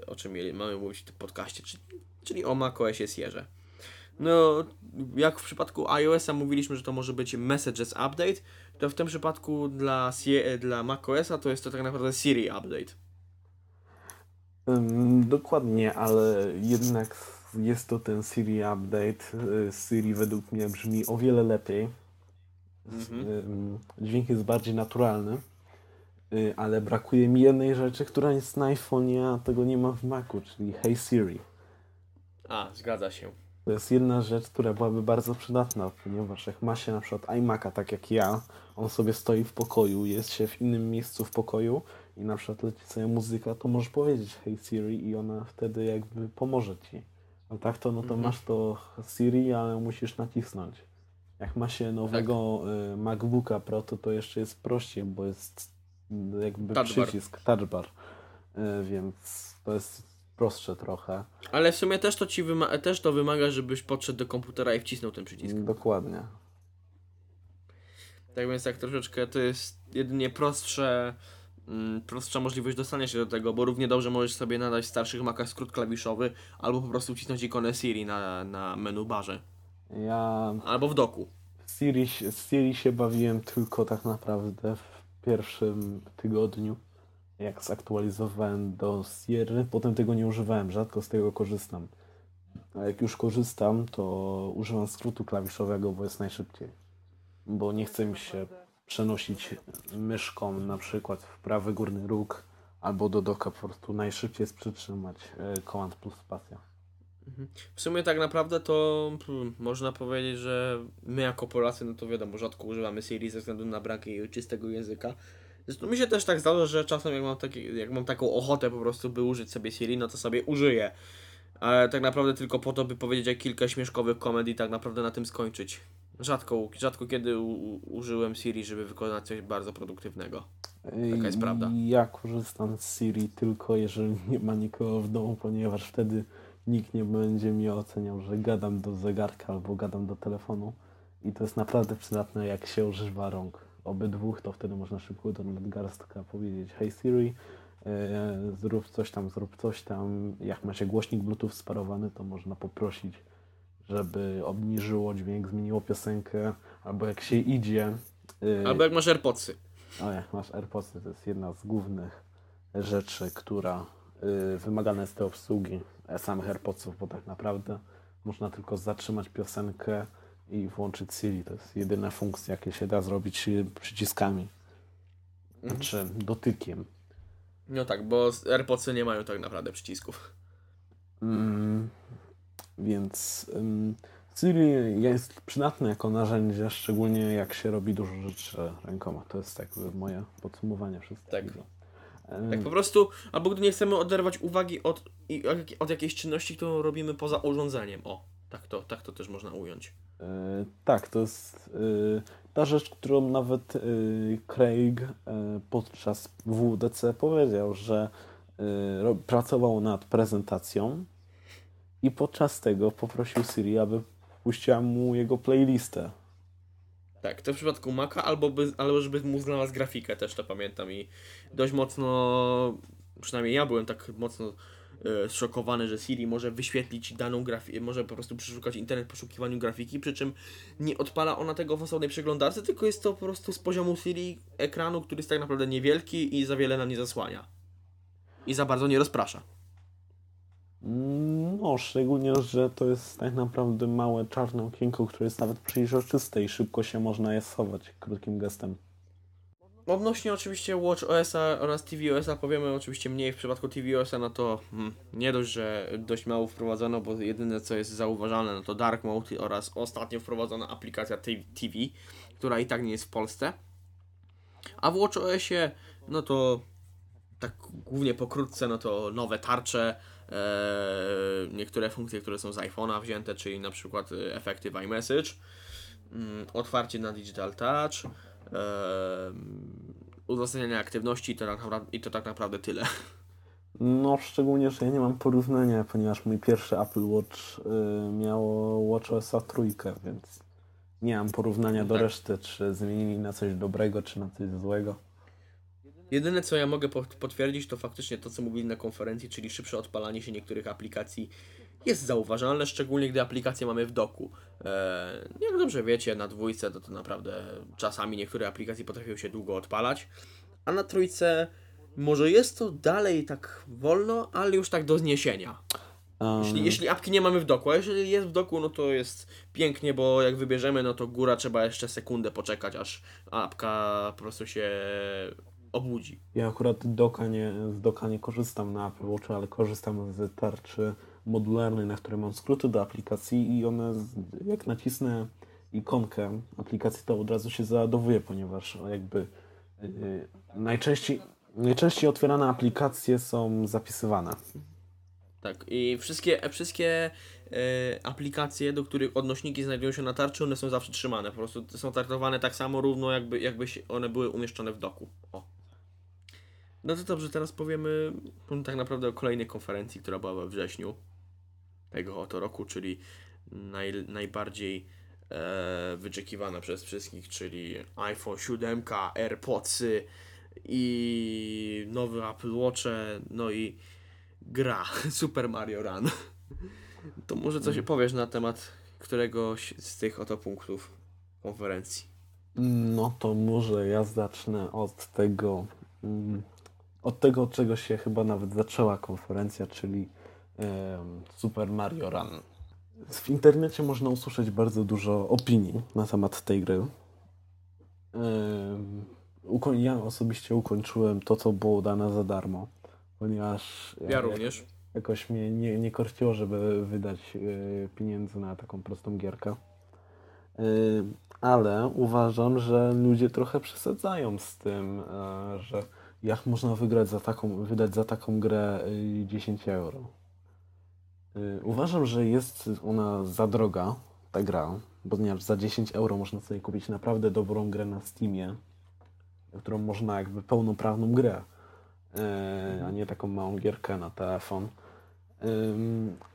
o czym mieli, mamy mówić w tym podcaście, czyli, czyli o macOSie Sierze. No, jak w przypadku iOS-a mówiliśmy, że to może być Messages Update, to w tym przypadku dla, Sie- dla macOS-a to jest to tak naprawdę Siri Update. Ym, dokładnie, ale jednak jest to ten Siri update. Y, Siri według mnie brzmi o wiele lepiej. Mhm. Dźwięk jest bardziej naturalny, y, ale brakuje mi jednej rzeczy, która jest na iPhone'ie, a tego nie ma w Macu, czyli Hey Siri. A, zgadza się. To jest jedna rzecz, która byłaby bardzo przydatna, ponieważ jak ma się na przykład iMac'a, tak jak ja, on sobie stoi w pokoju, jest się w innym miejscu w pokoju i na przykład leci sobie muzyka, to możesz powiedzieć Hey Siri i ona wtedy jakby pomoże ci. A tak to, no to Mhm. masz to Siri, ale musisz nacisnąć. Jak ma się nowego y, MacBooka Pro, to to jeszcze jest prościej, bo jest y, jakby Touch bar. przycisk, touch bar, y, więc to jest prostsze trochę. Ale w sumie też to ci też to wymaga, żebyś podszedł do komputera i wcisnął ten przycisk. Dokładnie. Tak więc tak troszeczkę to jest jedynie prostsze, mm, prostsza możliwość dostania się do tego, bo równie dobrze możesz sobie nadać w starszych Macach skrót klawiszowy, albo po prostu wcisnąć ikonę Siri na, na menu barze, Ja albo w doku. w Siri, się- z Siri się bawiłem tylko tak naprawdę w pierwszym tygodniu, jak zaktualizowałem do Sierra. Potem tego nie używałem, rzadko z tego korzystam. A jak już korzystam, to używam skrótu klawiszowego, bo jest najszybciej. Bo nie chce mi się przenosić myszką na przykład w prawy górny róg albo do doka. Po prostu najszybciej jest przytrzymać e, Command plus spacja. W sumie tak naprawdę to hmm, można powiedzieć, że my jako Polacy, no to wiadomo, rzadko używamy Siri ze względu na brak jej czystego języka. Zresztą mi się też tak zdarza, że czasem jak mam, taki, jak mam taką ochotę po prostu, by użyć sobie Siri, no to sobie użyję. Ale tak naprawdę tylko po to, by powiedzieć jak kilka śmieszkowych komend i tak naprawdę na tym skończyć. Rzadko, rzadko kiedy u, u, użyłem Siri, żeby wykonać coś bardzo produktywnego. Taka jest prawda. Ja korzystam z Siri tylko jeżeli nie ma nikogo w domu, ponieważ wtedy nikt nie będzie mi oceniał, że gadam do zegarka albo gadam do telefonu. I to jest naprawdę przydatne, jak się używa rąk obydwóch, to wtedy można szybko do nadgarstka powiedzieć Hey Siri, e, zrób coś tam, zrób coś tam. Jak ma się głośnik Bluetooth sparowany, to można poprosić, żeby obniżyło dźwięk, zmieniło piosenkę, albo jak się idzie. e, Albo jak masz AirPodsy. o, jak masz AirPodsy, to jest jedna z głównych rzeczy, która y, wymagana jest do obsługi samych AirPodsów, bo tak naprawdę można tylko zatrzymać piosenkę i włączyć Siri. To jest jedyna funkcja, jakie się da zrobić y, przyciskami, Mhm. czy dotykiem. No tak, bo AirPodsy nie mają tak naprawdę przycisków. Mm, więc ym, Siri jest przydatne jako narzędzie, szczególnie jak się robi dużo rzeczy rękoma. To jest jakby moje podsumowanie wszystkiego. Tak. Tak po prostu, albo gdy nie chcemy oderwać uwagi od, od jakiejś czynności, którą robimy poza urządzeniem. O, tak to, tak to też można ująć. E, Tak, to jest e, ta rzecz, którą nawet e, Craig podczas WDC powiedział, że pracował nad prezentacją i podczas tego poprosił Siri, aby puściła mu jego playlistę. Tak, to w przypadku Maca, albo, by, albo żeby mu znalazł grafikę, też to pamiętam i dość mocno, przynajmniej ja byłem tak mocno e, zszokowany, że Siri może wyświetlić daną grafikę, może po prostu przeszukać internet w poszukiwaniu grafiki, przy czym nie odpala ona tego w osobnej przeglądarce, tylko jest to po prostu z poziomu Siri ekranu, który jest tak naprawdę niewielki i za wiele nam nie zasłania. I za bardzo nie rozprasza. No, szczególnie, że to jest tak naprawdę małe czarne okienko, które jest nawet przejrzyste i szybko się można je schować krótkim gestem. Odnośnie oczywiście Watch OS-a oraz TV OS-a powiemy oczywiście mniej w przypadku TV OS-a, no to hmm, nie dość, że dość mało wprowadzono, bo jedyne co jest zauważalne no to Dark Mode oraz ostatnio wprowadzona aplikacja TV, która i tak nie jest w Polsce. A w Watch OS-ie no to tak głównie pokrótce no to nowe tarcze, niektóre funkcje, które są z iPhone'a wzięte, czyli na przykład e, Effective iMessage, mm, otwarcie na Digital Touch, em, udostępnianie aktywności i to, tak naprawdę, i to tak naprawdę tyle. No, szczególnie, że ja nie mam porównania, ponieważ mój pierwszy Apple Watch y, miało WatchOS trójkę, więc nie mam porównania do Tak. reszty, czy zmienili na coś dobrego, czy na coś złego. Jedyne co ja mogę po- potwierdzić to faktycznie to co mówili na konferencji, czyli szybsze odpalanie się niektórych aplikacji jest zauważalne, szczególnie gdy aplikacje mamy w doku. E, jak dobrze wiecie, na dwójce to, to naprawdę czasami niektóre aplikacje potrafią się długo odpalać, a na trójce może jest to dalej tak wolno, ale już tak do zniesienia. Um, Jeśli, jeśli apki nie mamy w doku, a jeżeli jest w doku, no to jest pięknie, bo jak wybierzemy, no to góra trzeba jeszcze sekundę poczekać, aż apka po prostu się obudzi. Ja akurat doka nie, z doka nie korzystam na Apple Watch, ale korzystam z tarczy modularnej, na której mam skróty do aplikacji i one, jak nacisnę ikonkę aplikacji, to od razu się załadowuje, ponieważ jakby yy, najczęściej, najczęściej otwierane aplikacje są zapisywane. Tak, i wszystkie, wszystkie e, aplikacje, do których odnośniki znajdują się na tarczy, one są zawsze trzymane. Po prostu są traktowane tak samo równo, jakby, jakby one były umieszczone w doku. O. No to dobrze, teraz powiemy mm, tak naprawdę o kolejnej konferencji, która była we wrześniu tego oto roku, czyli naj, najbardziej e, wyczekiwana przez wszystkich, czyli iPhone 7, AirPodsy i nowy Apple Watche, no i gra Super Mario Run. To może coś powiesz na temat któregoś z tych oto punktów konferencji. No to może ja zacznę od tego, mm, od tego, od czego się chyba nawet zaczęła konferencja, czyli Super Mario Run. W internecie można usłyszeć bardzo dużo opinii na temat tej gry. Ja osobiście ukończyłem to, co było dane za darmo, ponieważ Ja jak- również. jakoś mnie nie, nie korciło, żeby wydać e, pieniędzy na taką prostą gierkę. E, ale uważam, że ludzie trochę przesadzają z tym, e, że jak można wygrać za taką, wydać za taką grę e, 10 euro. E, uważam, że jest ona za droga, ta gra, ponieważ za 10 euro można sobie kupić naprawdę dobrą grę na Steamie, którą można jakby pełnoprawną grę, e, a nie taką małą gierkę na telefon.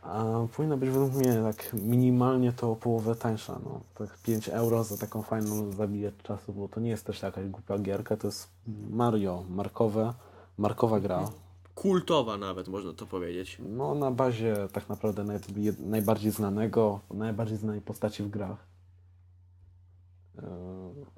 A powinna być według mnie tak minimalnie to o połowę tańsza. No. Tak 5 euro za taką fajną zabijać czasu, bo to nie jest też jakaś głupia gierka, to jest Mario, markowe, markowa gra. Kultowa nawet, można to powiedzieć. No na bazie tak naprawdę naj, najbardziej znanego, najbardziej znanej postaci w grach. Yy,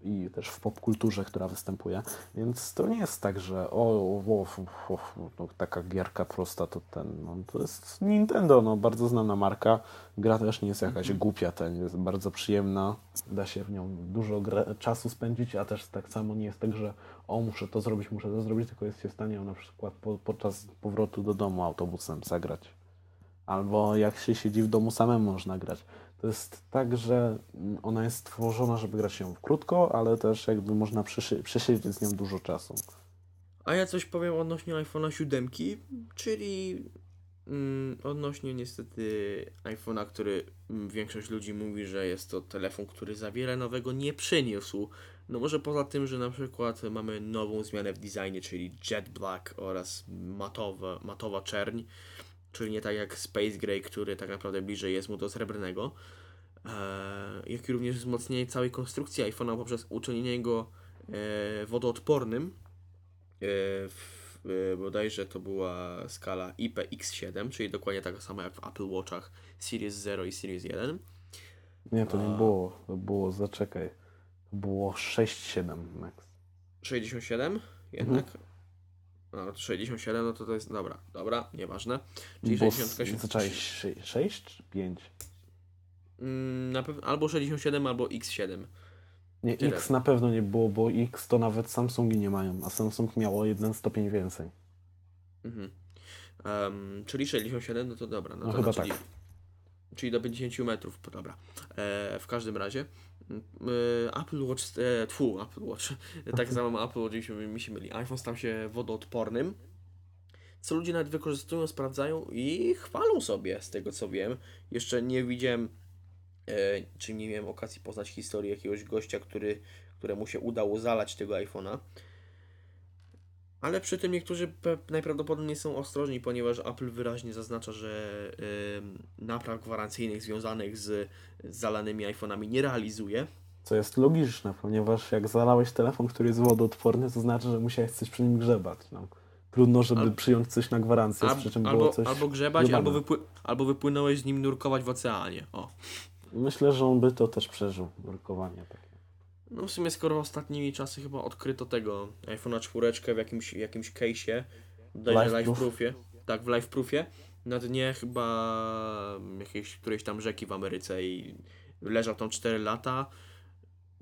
I też w popkulturze, która występuje. Więc to nie jest tak, że o, o, o, o no, taka gierka prosta to ten. No, to jest Nintendo, no, bardzo znana marka. Gra też nie jest jakaś głupia, ten jest bardzo przyjemna. Da się w nią dużo czasu spędzić, a też tak samo nie jest tak, że o, muszę to zrobić, muszę to zrobić, tylko jest się w stanie ją na przykład po, podczas powrotu do domu autobusem zagrać. Albo jak się siedzi w domu samemu można grać. To jest tak, że ona jest stworzona, żeby grać ją krótko, ale też jakby można przesiedzieć z nią dużo czasu. A ja coś powiem odnośnie iPhone'a 7, czyli mm, odnośnie niestety iPhone'a, który mm, większość ludzi mówi, że jest to telefon, który za wiele nowego nie przyniósł. No może poza tym, że na przykład mamy nową zmianę w designie, czyli Jet Black oraz matowa, matowa czerń, czyli nie tak jak Space Gray, który tak naprawdę bliżej jest mu do srebrnego. Eee, jak i również wzmocnienie całej konstrukcji iPhone'a poprzez uczynienie go e, wodoodpornym. E, w, e, bodajże to była skala IPX7, czyli dokładnie taka sama jak w Apple Watchach Series 0 i Series 1. Nie, to nie było. To było, zaczekaj. To było 6-7 max. 67 jednak. No, to 67, no to to jest. Dobra, dobra, nieważne. Czyli Bo 67. zaczęłeś 6 czy 5? Mm, na pewno albo 67, albo X7. Nie, Tyle. X na pewno nie było, bo X to nawet Samsungi nie mają, a Samsung miało jeden stopień więcej. Mhm. Em, czyli 67, no to dobra. No, No to chyba czyli, tak. Czyli do 50 metrów, dobra. E, w każdym razie e, Apple Watch, e, tfu, Apple Watch, tak samo ma Apple Watch, mi się myli. iPhone stał się wodoodpornym, co ludzie nawet wykorzystują, sprawdzają i chwalą sobie, z tego co wiem. Jeszcze nie widziałem, e, czy nie miałem okazji poznać historii jakiegoś gościa, który, któremu się udało zalać tego iPhone'a. Ale przy tym niektórzy najprawdopodobniej są ostrożni, ponieważ Apple wyraźnie zaznacza, że ym, napraw gwarancyjnych związanych z zalanymi iPhone'ami nie realizuje. Co jest logiczne, ponieważ jak zalałeś telefon, który jest wodoodporny, to znaczy, że musiałeś coś przy nim grzebać. No. trudno, żeby Al- przyjąć coś na gwarancję, Al, przy czym było albo, coś albo grzebać, albo, wypły, albo wypłynąłeś z nim nurkować w oceanie. O. Myślę, że on by to też przeżył, nurkowanie takie. No w sumie skoro ostatnimi czasy chyba odkryto tego iPhone'a 4 w jakimś, jakimś case'ie, Live live proof. proofie, tak w live proofie, na dnie chyba jakiejś którejś tam rzeki w Ameryce i leżał tam 4 lata,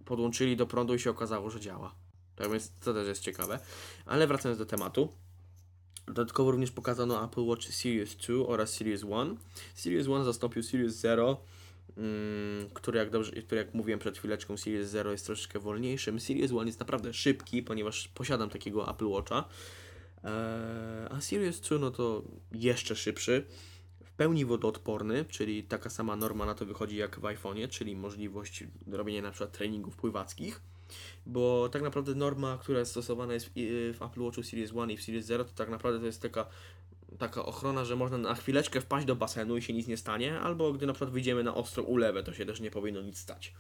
podłączyli do prądu i się okazało, że działa. Tak więc to też jest ciekawe. Ale wracając do tematu. Dodatkowo również pokazano Apple Watch Series 2 oraz Series 1. Series 1 zastąpił Series 0, mm, który, jak dobrze, który jak mówiłem przed chwileczką, Series 0 jest troszeczkę wolniejszym. Series 1 jest naprawdę szybki, ponieważ posiadam takiego Apple Watcha. Eee, a Series 2 no to jeszcze szybszy. W pełni wodoodporny, czyli taka sama norma na to wychodzi jak w iPhone'ie, czyli możliwość robienia na przykład treningów pływackich. Bo tak naprawdę norma, która jest stosowana jest w, w Apple Watchu Series 1 i w Series 0, to tak naprawdę to jest taka, taka ochrona, że można na chwileczkę wpaść do basenu i się nic nie stanie, albo gdy na przykład wyjdziemy na ostrą ulewę, to się też nie powinno nic stać.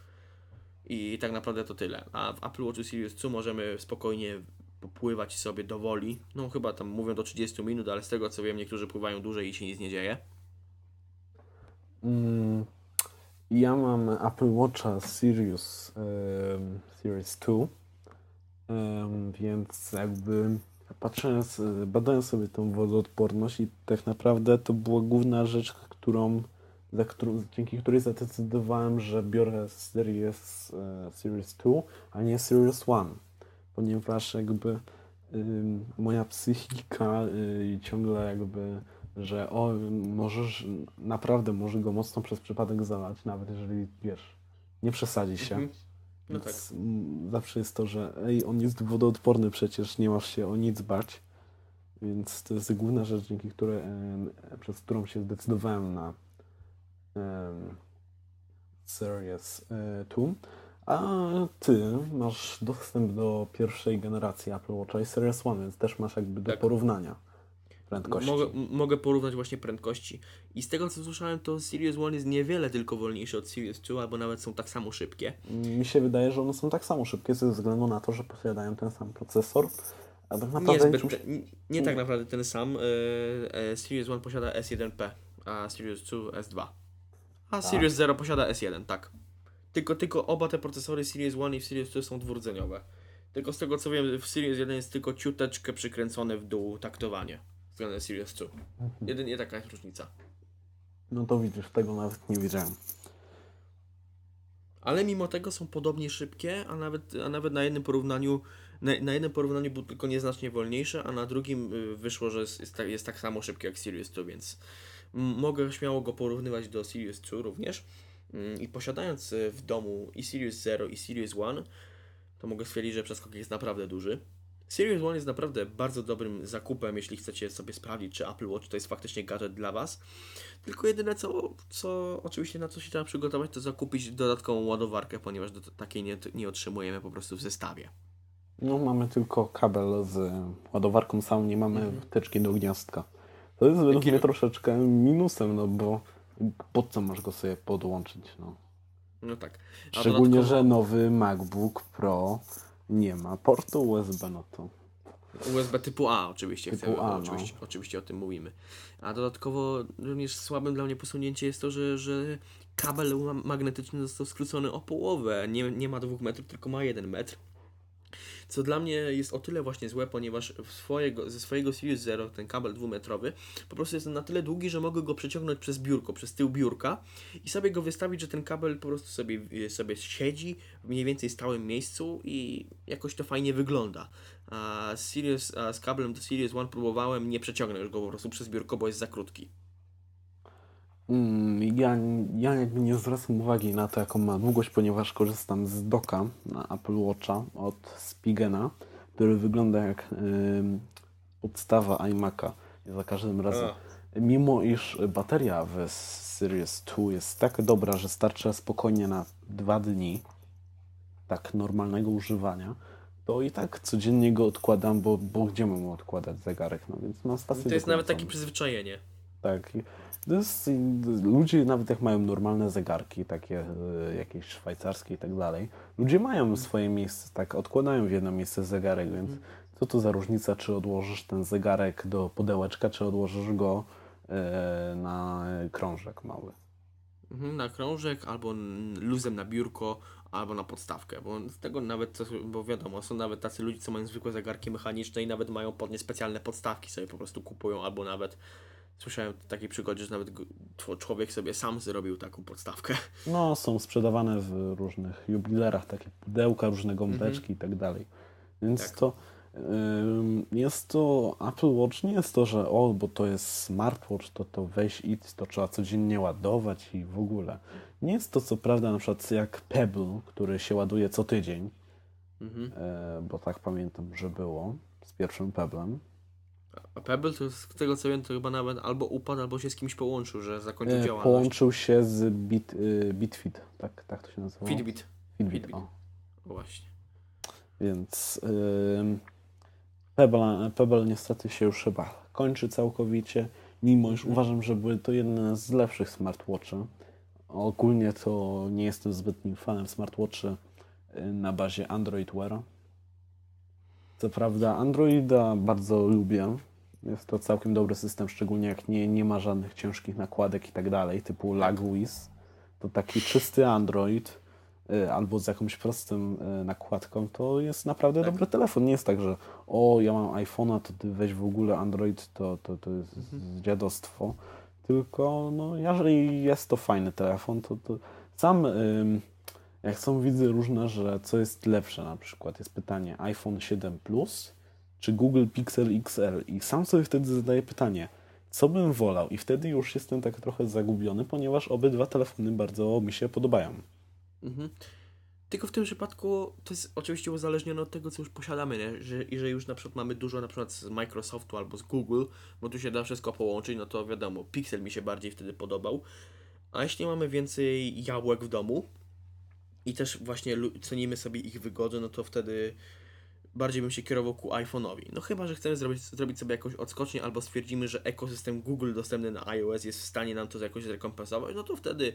I tak naprawdę to tyle. A w Apple Watchu Series 2 możemy spokojnie popływać sobie do woli. No chyba tam mówią do 30 minut, ale z tego co wiem, niektórzy pływają dłużej i się nic nie dzieje. Mm, ja mam Apple Watcha Sirius em, Series 2, em, więc jakby patrząc, badając sobie tą wodoodporność i tak naprawdę to była główna rzecz, którą, za którą, dzięki której zadecydowałem, że biorę Series, e, Series 2, a nie Series 1, ponieważ jakby moja psychika y, ciągle jakby, że o, możesz, naprawdę może go mocno przez przypadek zalać, nawet jeżeli, wiesz, nie przesadzi się. Mhm. No tak. Zawsze jest to, że ej, on jest wodoodporny przecież, nie masz się o nic bać. Więc to jest główna rzecz, dzięki której, przez którą się zdecydowałem na em, Series e, 2. A ty masz dostęp do pierwszej generacji Apple Watcha i Series One, więc też masz jakby do Tak. porównania prędkości. Mogę, mogę porównać właśnie prędkości. I z tego co słyszałem, to Series 1 jest niewiele tylko wolniejszy od Series 2, albo nawet są tak samo szybkie. Mi się wydaje, że one są tak samo szybkie ze względu na to, że posiadają ten sam procesor. A tak Nie, naprawdę zbyt, nie, nie tak naprawdę ten sam. E, e, Series 1 posiada S1P, a Series 2 S2. A Series 0 posiada S1, tak. Tylko, tylko oba te procesory Series 1 i Series 2 są dwurdzeniowe. Tylko z tego co wiem, w Series 1 jest tylko ciuteczkę przykręcone w dół taktowanie względem Series 2. Jedynie taka jest różnica. No to widzisz, tego nawet nie wiedziałem. Ale mimo tego są podobnie szybkie, a nawet, a nawet na jednym porównaniu na, na jednym porównaniu był tylko nieznacznie wolniejszy, a na drugim y, wyszło, że jest, jest, tak, jest tak samo szybki jak Series 2, więc mogę śmiało go porównywać do Series 2 również. Mm, I posiadając y, w domu i Series 0 i Series 1, to mogę stwierdzić, że przeskok jest naprawdę duży. Series 1 jest naprawdę bardzo dobrym zakupem, jeśli chcecie sobie sprawdzić, czy Apple Watch to jest faktycznie gadżet dla Was. Tylko jedyne co, co oczywiście na co się trzeba przygotować, to zakupić dodatkową ładowarkę, ponieważ do takiej nie, nie otrzymujemy po prostu w zestawie. No mamy tylko kabel z ładowarką samą, nie mamy wtyczki do gniazdka. To jest według Jakie- mnie troszeczkę minusem, no bo po co masz go sobie podłączyć, no. No tak. A Szczególnie, dodatkowo że nowy MacBook Pro nie ma portu USB, no to USB typu A oczywiście, Typu chcemy, A, no. oczywiście, oczywiście o tym mówimy. A dodatkowo również słabym dla mnie posunięcie jest to, że, że kabel ma- magnetyczny został skrócony o połowę. Nie, nie ma dwóch metrów, tylko ma jeden metr. Co dla mnie jest o tyle właśnie złe, ponieważ swojego, ze swojego Series Zero ten kabel dwumetrowy po prostu jest na tyle długi, że mogę go przeciągnąć przez biurko, przez tył biurka i sobie go wystawić, że ten kabel po prostu sobie, sobie siedzi w mniej więcej stałym miejscu i jakoś to fajnie wygląda. A, Sirius, a z kablem do Series One próbowałem, nie przeciągnę już go po prostu przez biurko, bo jest za krótki. Mm, Ja, ja jakby nie zwracam uwagi na to, jaką ma długość, ponieważ korzystam z doka na Apple Watcha od Spigena, który wygląda jak ym, podstawa iMac'a. Za każdym razem, mimo iż bateria w Series 2 jest tak dobra, że starcza spokojnie na dwa dni tak normalnego używania, to i tak codziennie go odkładam, bo, bo gdzie mam odkładać zegarek, no więc mam stację To jest nawet takie przyzwyczajenie. Tak. jest, ludzie nawet jak mają normalne zegarki, takie e, jakieś szwajcarskie i tak dalej, ludzie mają swoje miejsce, tak, odkładają w jedno miejsce zegarek, więc Co to za różnica, czy odłożysz ten zegarek do pudełeczka, czy odłożysz go e, na krążek mały? Mhm, Na krążek, albo luzem na biurko, albo na podstawkę, bo z tego nawet, bo wiadomo, są nawet tacy ludzie, co mają zwykłe zegarki mechaniczne i nawet mają pod nie specjalne podstawki, sobie po prostu kupują, albo nawet słyszałem w takiej przygodzie, że nawet człowiek sobie sam zrobił taką podstawkę. No, są sprzedawane w różnych jubilerach takie pudełka, różne gąbeczki i tak dalej. Więc Mhm. Tak. to jest to Apple Watch, nie jest to, że o, bo to jest smartwatch, to to weź idź, to trzeba codziennie ładować i w ogóle. Nie jest to co prawda na przykład jak Pebble, który się ładuje co tydzień, Mhm. e, bo tak pamiętam, że było z pierwszym Pebblem. A Pebble to z tego co wiem, to chyba nawet albo upadł, albo się z kimś połączył, że zakończył E, działalność. Połączył się z Bit, y, Bitfit, tak, tak to się nazywa. Fitbit. Fitbit, Fitbit. o. O właśnie. Więc ym, Pebble, Pebble niestety się już chyba kończy całkowicie, mimo iż uważam, że były to jedne z lepszych smartwatchy. Ogólnie to nie jestem zbytnim fanem smartwatchy y, na bazie Android Wear. Co prawda Androida bardzo lubię. Jest to całkiem dobry system, szczególnie jak nie, nie ma żadnych ciężkich nakładek i tak dalej, typu LagWiz. To taki czysty Android y, albo z jakąś prostą y, nakładką, to jest naprawdę Tak. dobry telefon. Nie jest tak, że o, ja mam iPhone'a, to ty weź w ogóle Android, to, to, to jest dziadostwo. Tylko, no, jeżeli jest to fajny telefon, to, to sam, ym, jak są widzę różne, że co jest lepsze, na przykład jest pytanie iPhone 7 Plus czy Google Pixel XL i sam sobie wtedy zadaję pytanie, co bym wolał i wtedy już jestem tak trochę zagubiony, ponieważ obydwa telefony bardzo mi się podobają. Mhm. Tylko w tym przypadku to jest oczywiście uzależnione od tego, co już posiadamy, nie? Że, I że już na przykład mamy dużo na przykład z Microsoftu albo z Google, bo tu się da wszystko połączyć, no to wiadomo, Pixel mi się bardziej wtedy podobał. A jeśli mamy więcej jabłek w domu i też właśnie cenimy sobie ich wygodę, no to wtedy bardziej bym się kierował ku iPhone'owi. No chyba, że chcemy zrobić, zrobić sobie jakąś odskocznię albo stwierdzimy, że ekosystem Google dostępny na iOS jest w stanie nam to jakoś zrekompensować, no to wtedy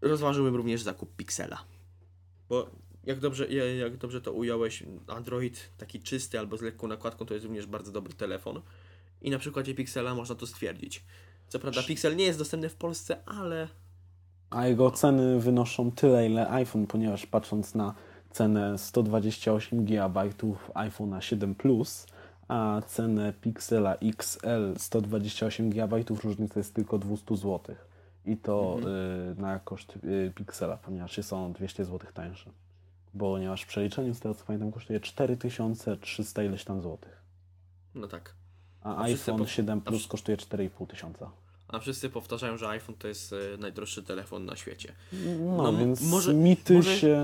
rozważyłbym również zakup Pixela. Bo jak dobrze, ja- jak dobrze to ująłeś, Android taki czysty albo z lekką nakładką to jest również bardzo dobry telefon. I na przykładzie Pixela można to stwierdzić. Co prawda Pixel nie jest dostępny w Polsce, ale A jego ceny wynoszą tyle, ile iPhone, ponieważ patrząc na cenę 128 GB iPhone'a 7 Plus, a cenę Pixela XL 128 GB różnica jest tylko 200 zł. I to y, na koszt y, Pixela, ponieważ jest on 200 zł tańszy. Ponieważ w przeliczeniu z tego co pamiętam kosztuje 4300 ileś tam złotych. no tak. A, A iPhone po- 7 a Plus wsz- kosztuje 4,5 tysiąca. A wszyscy powtarzają, że iPhone to jest e, najdroższy telefon na świecie. No, No, więc może- mity może- się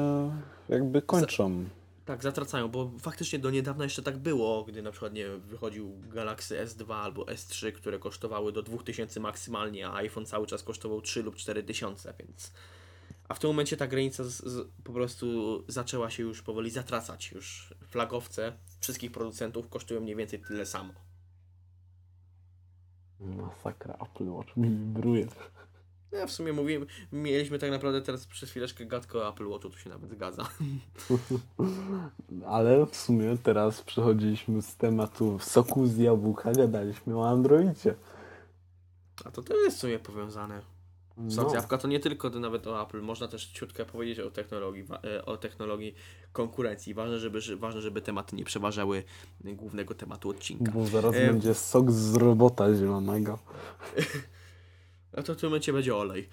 jakby kończą. Tak, zatracają, bo faktycznie do niedawna jeszcze tak było, gdy na przykład nie wychodził Galaxy S2 albo S3, które kosztowały do 2000 maksymalnie, a iPhone cały czas kosztował 3 lub 4000, więc. A w tym momencie ta granica z, z, po prostu zaczęła się już powoli zatracać. Już flagowce wszystkich producentów kosztują mniej więcej tyle samo. Masakra, Apple Watch mi wibruje. No Ja w sumie mówiłem, mieliśmy tak naprawdę teraz przez chwileczkę gadkę o Apple Watchu, tu się nawet zgadza. Ale w sumie teraz przechodziliśmy z tematu soku z jabłka, gadaliśmy o Androidzie. A to też jest w sumie powiązane. Z No, to nie tylko to nawet o Apple, można też ciutkę powiedzieć o technologii, e, o technologii konkurencji. Ważne, żeby, że- ważne, żeby tematy nie przeważały głównego tematu odcinka. bo zaraz E, będzie sok z robota zielonego. A to w tym momencie będzie olej.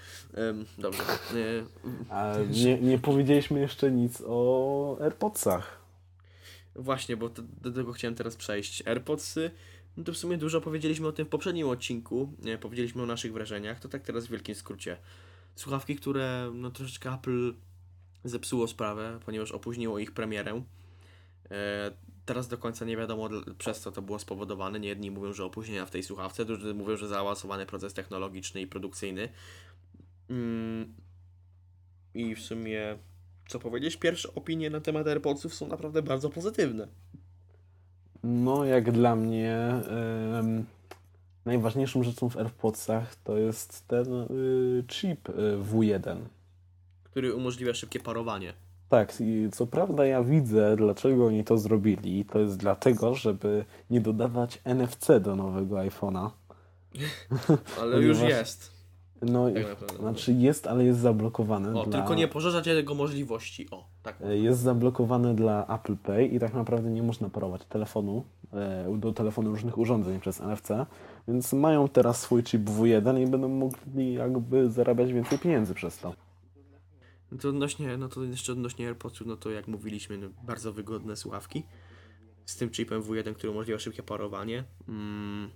Dobrze. E, A nie, nie powiedzieliśmy jeszcze nic o AirPodsach. Właśnie, bo to, do tego chciałem teraz przejść. AirPodsy, no to w sumie dużo powiedzieliśmy o tym w poprzednim odcinku, nie, powiedzieliśmy o naszych wrażeniach, to tak teraz w wielkim skrócie. Słuchawki, które no troszeczkę Apple zepsuło sprawę, ponieważ opóźniło ich premierę. E, teraz do końca nie wiadomo przez co to było spowodowane. Jedni mówią, że opóźnienia w tej słuchawce, drudzy mówią, że zaawansowany proces technologiczny i produkcyjny. Mm, I w sumie, co powiedzieć, pierwsze opinie na temat AirPodsów są naprawdę bardzo pozytywne. No, jak dla mnie najważniejszą rzeczą w AirPodsach to jest ten y, chip y, W1. który umożliwia szybkie parowanie. Tak, i co prawda ja widzę, dlaczego oni to zrobili. To jest dlatego, żeby nie dodawać NFC do nowego iPhone'a. Ale już jest. No, Tak znaczy jest, ale jest zablokowane O, dla... tylko nie poszerzać jego możliwości. O, tak. E, Jest zablokowane dla Apple Pay i tak naprawdę nie można parować telefonu e, do telefonu różnych urządzeń przez NFC, więc mają teraz swój chip W1 i będą mogli jakby zarabiać więcej pieniędzy przez to. No to odnośnie, no to jeszcze odnośnie AirPodsów, no to jak mówiliśmy, no, bardzo wygodne słuchawki. Z tym chipem W1, który umożliwia szybkie parowanie. Mm,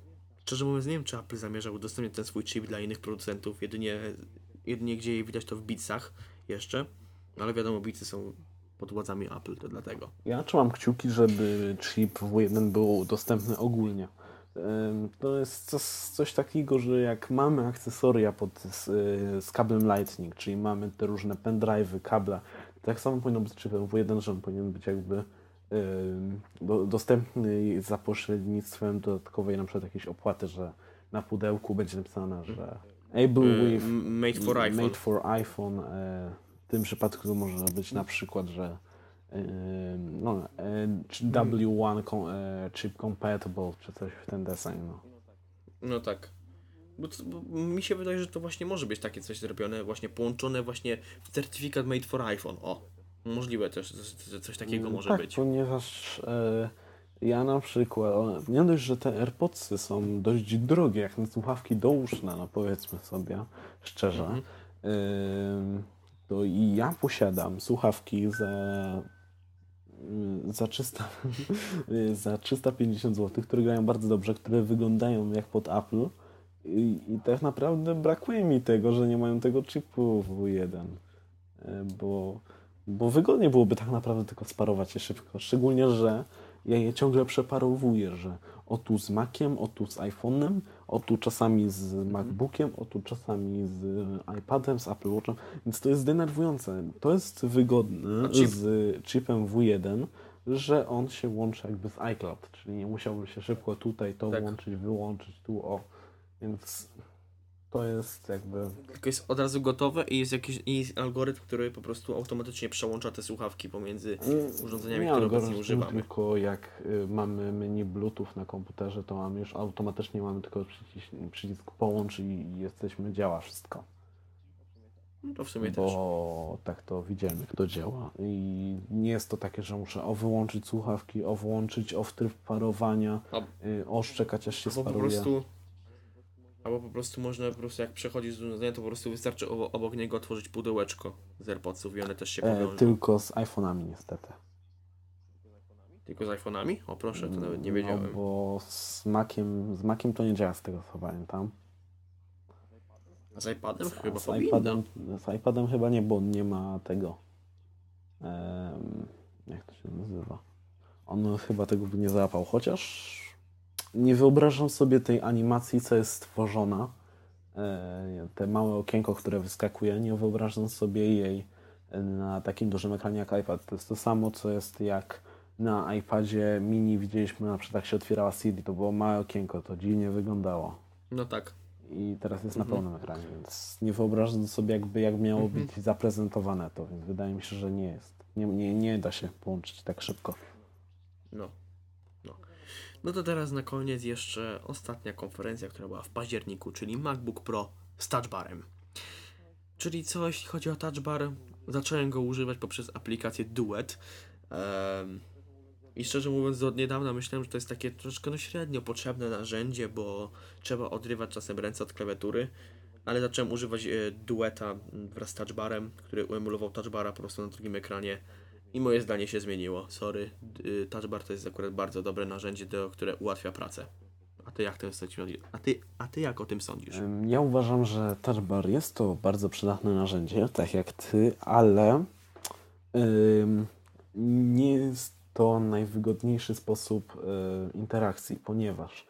szczerze mówiąc, nie wiem, czy Apple zamierza udostępnić ten swój chip dla innych producentów. Jedynie, jedynie gdzie je widać to w Beatsach jeszcze. No, ale wiadomo, Beatsy są pod władzami Apple, to dlatego. Ja trzymam kciuki, żeby chip W1 był dostępny ogólnie. To jest coś, coś takiego, że jak mamy akcesoria pod, z, z kablem Lightning, czyli mamy te różne pendrive'y, kable, tak samo powinno być z chipem W1, że on powinien być jakby do, dostępny za pośrednictwem dodatkowej na przykład jakiejś opłaty, że na pudełku będzie napisane, że able Y, with made for iPhone. Made for iPhone. E, w tym przypadku to może być na przykład, że no, e, czy W1 com, e, chip compatible, czy coś w ten deseń. No. No tak. Bo, to, bo mi się wydaje, że to właśnie może być takie coś zrobione, właśnie połączone właśnie w certyfikat made for iPhone. O, możliwe też, że coś takiego może tak, być. ponieważ e, ja na przykład, o, nie dość, że te AirPodsy są dość drogie, jak na słuchawki douszne, no powiedzmy sobie szczerze, Mhm. Ym, to i ja posiadam słuchawki za, za, 300, y, za 350 zł, które grają bardzo dobrze, które wyglądają jak pod Apple. I, I tak naprawdę brakuje mi tego, że nie mają tego chipu W1, E, bo, bo wygodnie byłoby tak naprawdę tylko sparować je szybko. Szczególnie, że ja je ciągle przeparowuję, że o tu z Maciem, o tu z iPhone'em, o tu czasami z MacBookiem, o tu czasami z iPadem, z Apple Watchem, więc to jest denerwujące. To jest wygodne chip- z chipem W1, że on się łączy jakby z iCloud, czyli nie musiałby się szybko tutaj to Tak. włączyć, wyłączyć, tu o. Więc to jest jakby Tylko jest od razu gotowe i jest jakiś i jest algorytm, który po prostu automatycznie przełącza te słuchawki pomiędzy urządzeniami, Nie które obecnie używamy. Tylko jak y, mamy menu Bluetooth na komputerze, to mamy już automatycznie mamy tylko przycisk, przycisk połącz i jesteśmy, działa wszystko. No to w sumie też. Bo tak to widziałem, jak to działa. I nie jest to takie, że muszę o wyłączyć słuchawki, o włączyć, o w tryb parowania, A- y, o szczekać aż się Albo po sparuje. prostu Albo po prostu można po prostu jak przechodzisz z urządzenia, to po prostu wystarczy obo- obok niego otworzyć pudełeczko z AirPodsów i one też się E, tylko z iPhone'ami niestety. Tylko z iPhone'ami? O proszę, to nawet nie No, wiedziałem. bo z Maciem, z Maciem to nie działa z tego co pamiętam. A z iPadem? Chyba z powinno. iPadem, z iPadem chyba nie, bo on nie ma tego. Jak to się nazywa? On chyba tego by nie załapał, chociaż nie wyobrażam sobie tej animacji, co jest stworzona. E, te małe okienko, które wyskakuje, nie wyobrażam sobie jej na takim dużym ekranie jak iPad. To jest to samo, co jest jak na iPadzie mini widzieliśmy na przykład jak się otwierała CD, to było małe okienko, to dziwnie wyglądało No tak. i teraz jest Mhm. na pełnym ekranie, więc nie wyobrażam sobie jakby jak miało Mhm. być zaprezentowane to, więc wydaje mi się, że nie jest. Nie, nie, nie da się połączyć tak szybko. No. No to teraz na koniec jeszcze ostatnia konferencja, która była w październiku, czyli MacBook Pro z touchbarem. Czyli co jeśli chodzi o touchbar? Zacząłem go używać poprzez aplikację Duet. Em, I szczerze mówiąc, od niedawna myślałem, że to jest takie troszeczkę no średnio potrzebne narzędzie, bo trzeba odrywać czasem ręce od klawiatury. Ale zacząłem używać e, dueta wraz z touchbarem, który emulował touchbara po prostu na drugim ekranie. I moje zdanie się zmieniło. Sorry, y, touchbar to jest akurat bardzo dobre narzędzie, do, które ułatwia pracę. A ty jak tym sądzisz? A ty, a ty jak o tym sądzisz? Ja uważam, że Touch Bar jest to bardzo przydatne narzędzie, tak jak ty, ale nie jest to najwygodniejszy sposób y, interakcji, ponieważ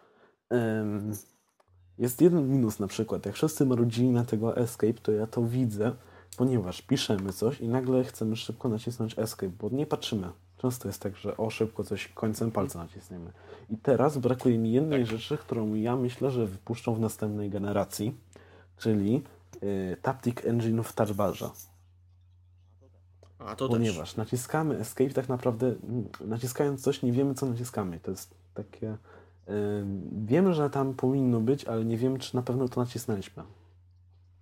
jest jeden minus na przykład. Jak wszyscy marudzili na tego escape, to ja to widzę, ponieważ piszemy coś i nagle chcemy szybko nacisnąć escape, bo nie patrzymy. Często jest tak, że o szybko coś końcem palca nacisniemy. I teraz brakuje mi jednej rzeczy, którą ja myślę, że wypuszczą w następnej generacji, czyli y, Taptic Engine w touchbarze. A to ponieważ naciskamy escape tak naprawdę naciskając coś nie wiemy co naciskamy. To jest takie y, wiemy, że tam powinno być, ale nie wiemy czy na pewno to nacisnęliśmy.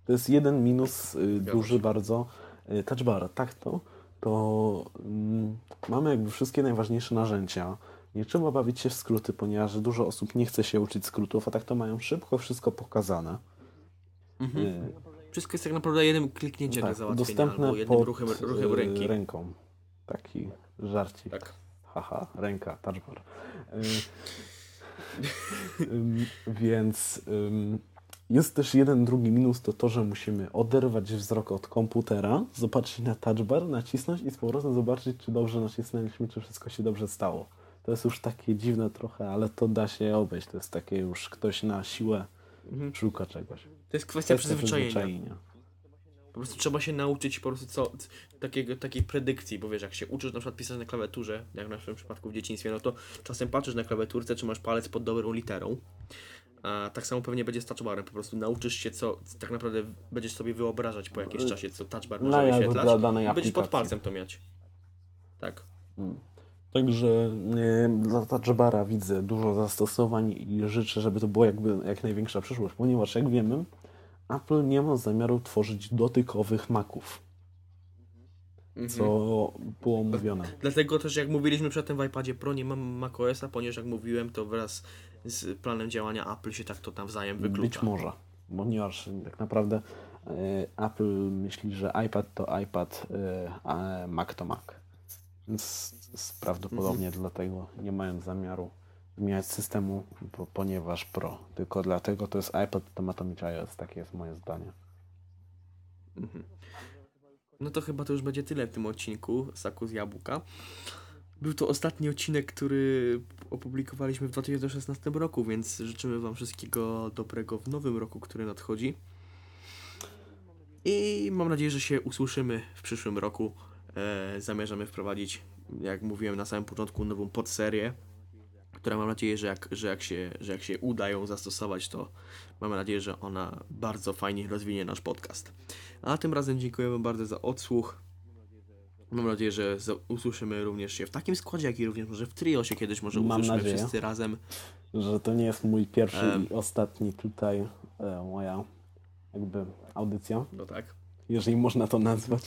To jest jeden minus y, duży bardzo y, touch bar. Tak to to mm, mamy jakby wszystkie najważniejsze narzędzia. Nie trzeba bawić się w skróty, ponieważ dużo osób nie chce się uczyć skrótów, a tak to mają szybko wszystko pokazane. Mhm. Y, Wszystko jest tak naprawdę jednym kliknięciem do tak, załatwienia, dostępne albo jednym pod ruchem, ruchem y, ręki. ręką. Taki żarcik. Tak. Haha, ręka, touchbar. Y, ym, więc ym, jest też jeden drugi minus, to to, że musimy oderwać wzrok od komputera, zobaczyć na touchbar, nacisnąć i z powrotem zobaczyć, czy dobrze nacisnęliśmy, czy wszystko się dobrze stało. To jest już takie dziwne trochę, ale to da się obejść. To jest takie już ktoś na siłę Mhm. szuka czegoś. To jest kwestia przyzwyczajenia. przyzwyczajenia. Po prostu trzeba się nauczyć po prostu co, takiego, takiej predykcji, bo wiesz, jak się uczysz na przykład pisać na klawiaturze, jak w naszym przypadku w dzieciństwie, no to czasem patrzysz na klawiaturce, czy masz palec pod dobrą literą. A tak samo pewnie będzie z touchbarem, po prostu nauczysz się co, tak naprawdę będziesz sobie wyobrażać po jakimś czasie, co touchbar może No, wyświetlać dla danej będziesz pod palcem to mieć. Tak. Także e, dla touchbara widzę dużo zastosowań i życzę, żeby to była jakby jak największa przyszłość, ponieważ jak wiemy, Apple nie ma zamiaru tworzyć dotykowych Maców, Mhm. co było mówione. Dlatego też jak mówiliśmy przedtem w iPadzie Pro nie mam macOSa, ponieważ jak mówiłem to wraz z planem działania Apple się tak to nawzajem wyklucza. Być może, ponieważ tak naprawdę e, Apple myśli, że iPad to iPad, e, a Mac to Mac. Więc prawdopodobnie Mhm. dlatego nie mają zamiaru zmieniać systemu, po, ponieważ Pro. Tylko dlatego to jest iPad, to ma to mieć iOS. Takie jest moje zdanie. Mhm. No to chyba to już będzie tyle w tym odcinku Saku z Jabłka. Był to ostatni odcinek, który opublikowaliśmy w 2016 roku, więc życzymy Wam wszystkiego dobrego w nowym roku, który nadchodzi. I mam nadzieję, że się usłyszymy w przyszłym roku. E, zamierzamy wprowadzić, jak mówiłem na samym początku, nową podserię, która mam nadzieję, że jak, że, jak się, że jak się uda ją zastosować, to mamy nadzieję, że ona bardzo fajnie rozwinie nasz podcast. A tym razem dziękujemy bardzo za odsłuch. Mam nadzieję, że usłyszymy również się w takim składzie, jak i również może w trio się kiedyś może Mam usłyszymy nadzieję. wszyscy razem. Że to nie jest mój pierwszy Em. i ostatni tutaj e, moja jakby audycja, No tak. jeżeli można to nazwać.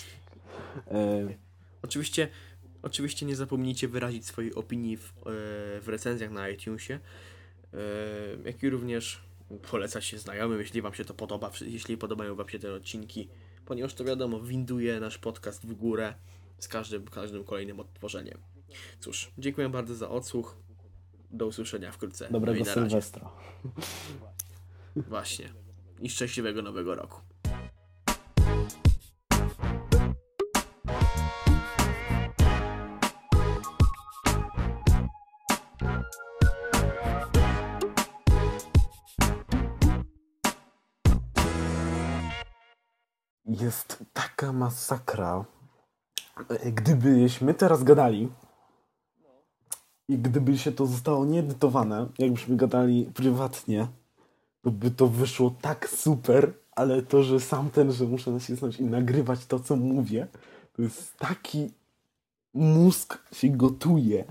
E, Oczywiście, oczywiście nie zapomnijcie wyrazić swojej opinii w, e, w recenzjach na iTunesie, e, jak i również polecać się znajomym, jeśli Wam się to podoba, jeśli podobają Wam się te odcinki, ponieważ to wiadomo, winduje nasz podcast w górę z każdym, każdym kolejnym odtworzeniem. Cóż, dziękuję bardzo za odsłuch. Do usłyszenia wkrótce. dobrego no. Sylwestra. Właśnie. I szczęśliwego nowego roku. Jest taka masakra. E, Gdybyśmy teraz gadali i gdyby się to zostało nieedytowane, jakbyśmy gadali prywatnie, to by to wyszło tak super, ale to, że sam ten, że muszę nacisnąć i nagrywać to, co mówię, to jest taki mózg się gotuje